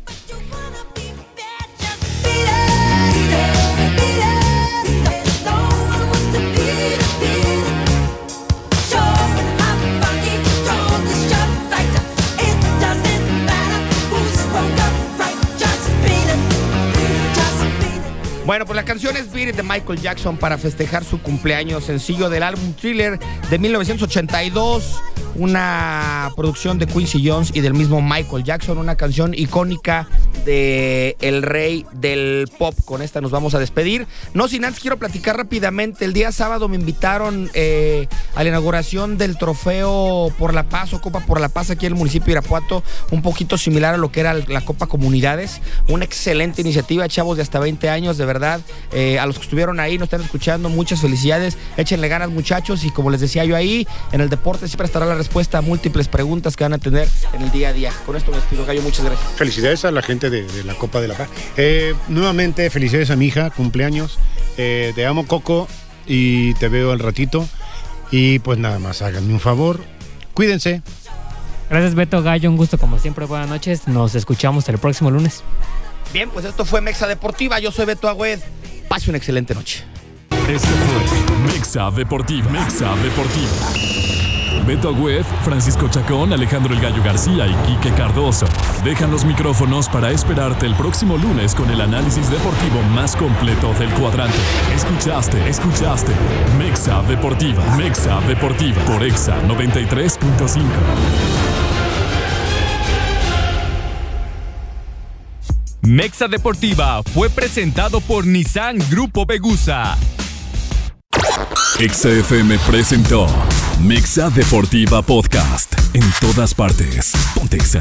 Bueno, pues la canción es Beat de Michael Jackson para festejar su cumpleaños, sencillo del álbum Thriller de 1982, una producción de Quincy Jones y del mismo Michael Jackson, una canción icónica de el rey del pop. Con esta nos vamos a despedir. No sin antes quiero platicar rápidamente. El día sábado me invitaron eh, a la inauguración del trofeo por la paz o Copa por la Paz aquí en el municipio de Irapuato, un poquito similar a lo que era la Copa Comunidades. Una excelente iniciativa, chavos de hasta 20 años, de verdad. Eh, a los que estuvieron ahí, nos están escuchando, muchas felicidades. Échenle ganas, muchachos. Y como les decía yo ahí, en el deporte siempre estará la respuesta a múltiples preguntas que van a tener en el día a día. Con esto me despido, Gallo. Muchas gracias. Felicidades a la gente de, de la Copa de la Paz. Eh, nuevamente, felicidades a mi hija, cumpleaños. Eh, te amo, Coco, y te veo al ratito. Y pues nada más, háganme un favor. Cuídense. Gracias Beto Gallo, un gusto como siempre, buenas noches. Nos escuchamos el próximo lunes. Bien, pues esto fue Mexa Deportiva. Yo soy Beto Agüed. Pase una excelente noche. Esto fue Mexa Deportiva. Mexa Deportiva. Beto Agüed, Francisco Chacón, Alejandro El Gallo García y Quique Cardoso. Dejan los micrófonos para esperarte el próximo lunes con el análisis deportivo más completo del cuadrante. Escuchaste, escuchaste. Mexa Deportiva. Mexa Deportiva. Por Exa 93.5. Mexa Deportiva fue presentado por Nissan Grupo Begusa. Exa FM presentó Mexa Deportiva Podcast. En todas partes. Pontexa.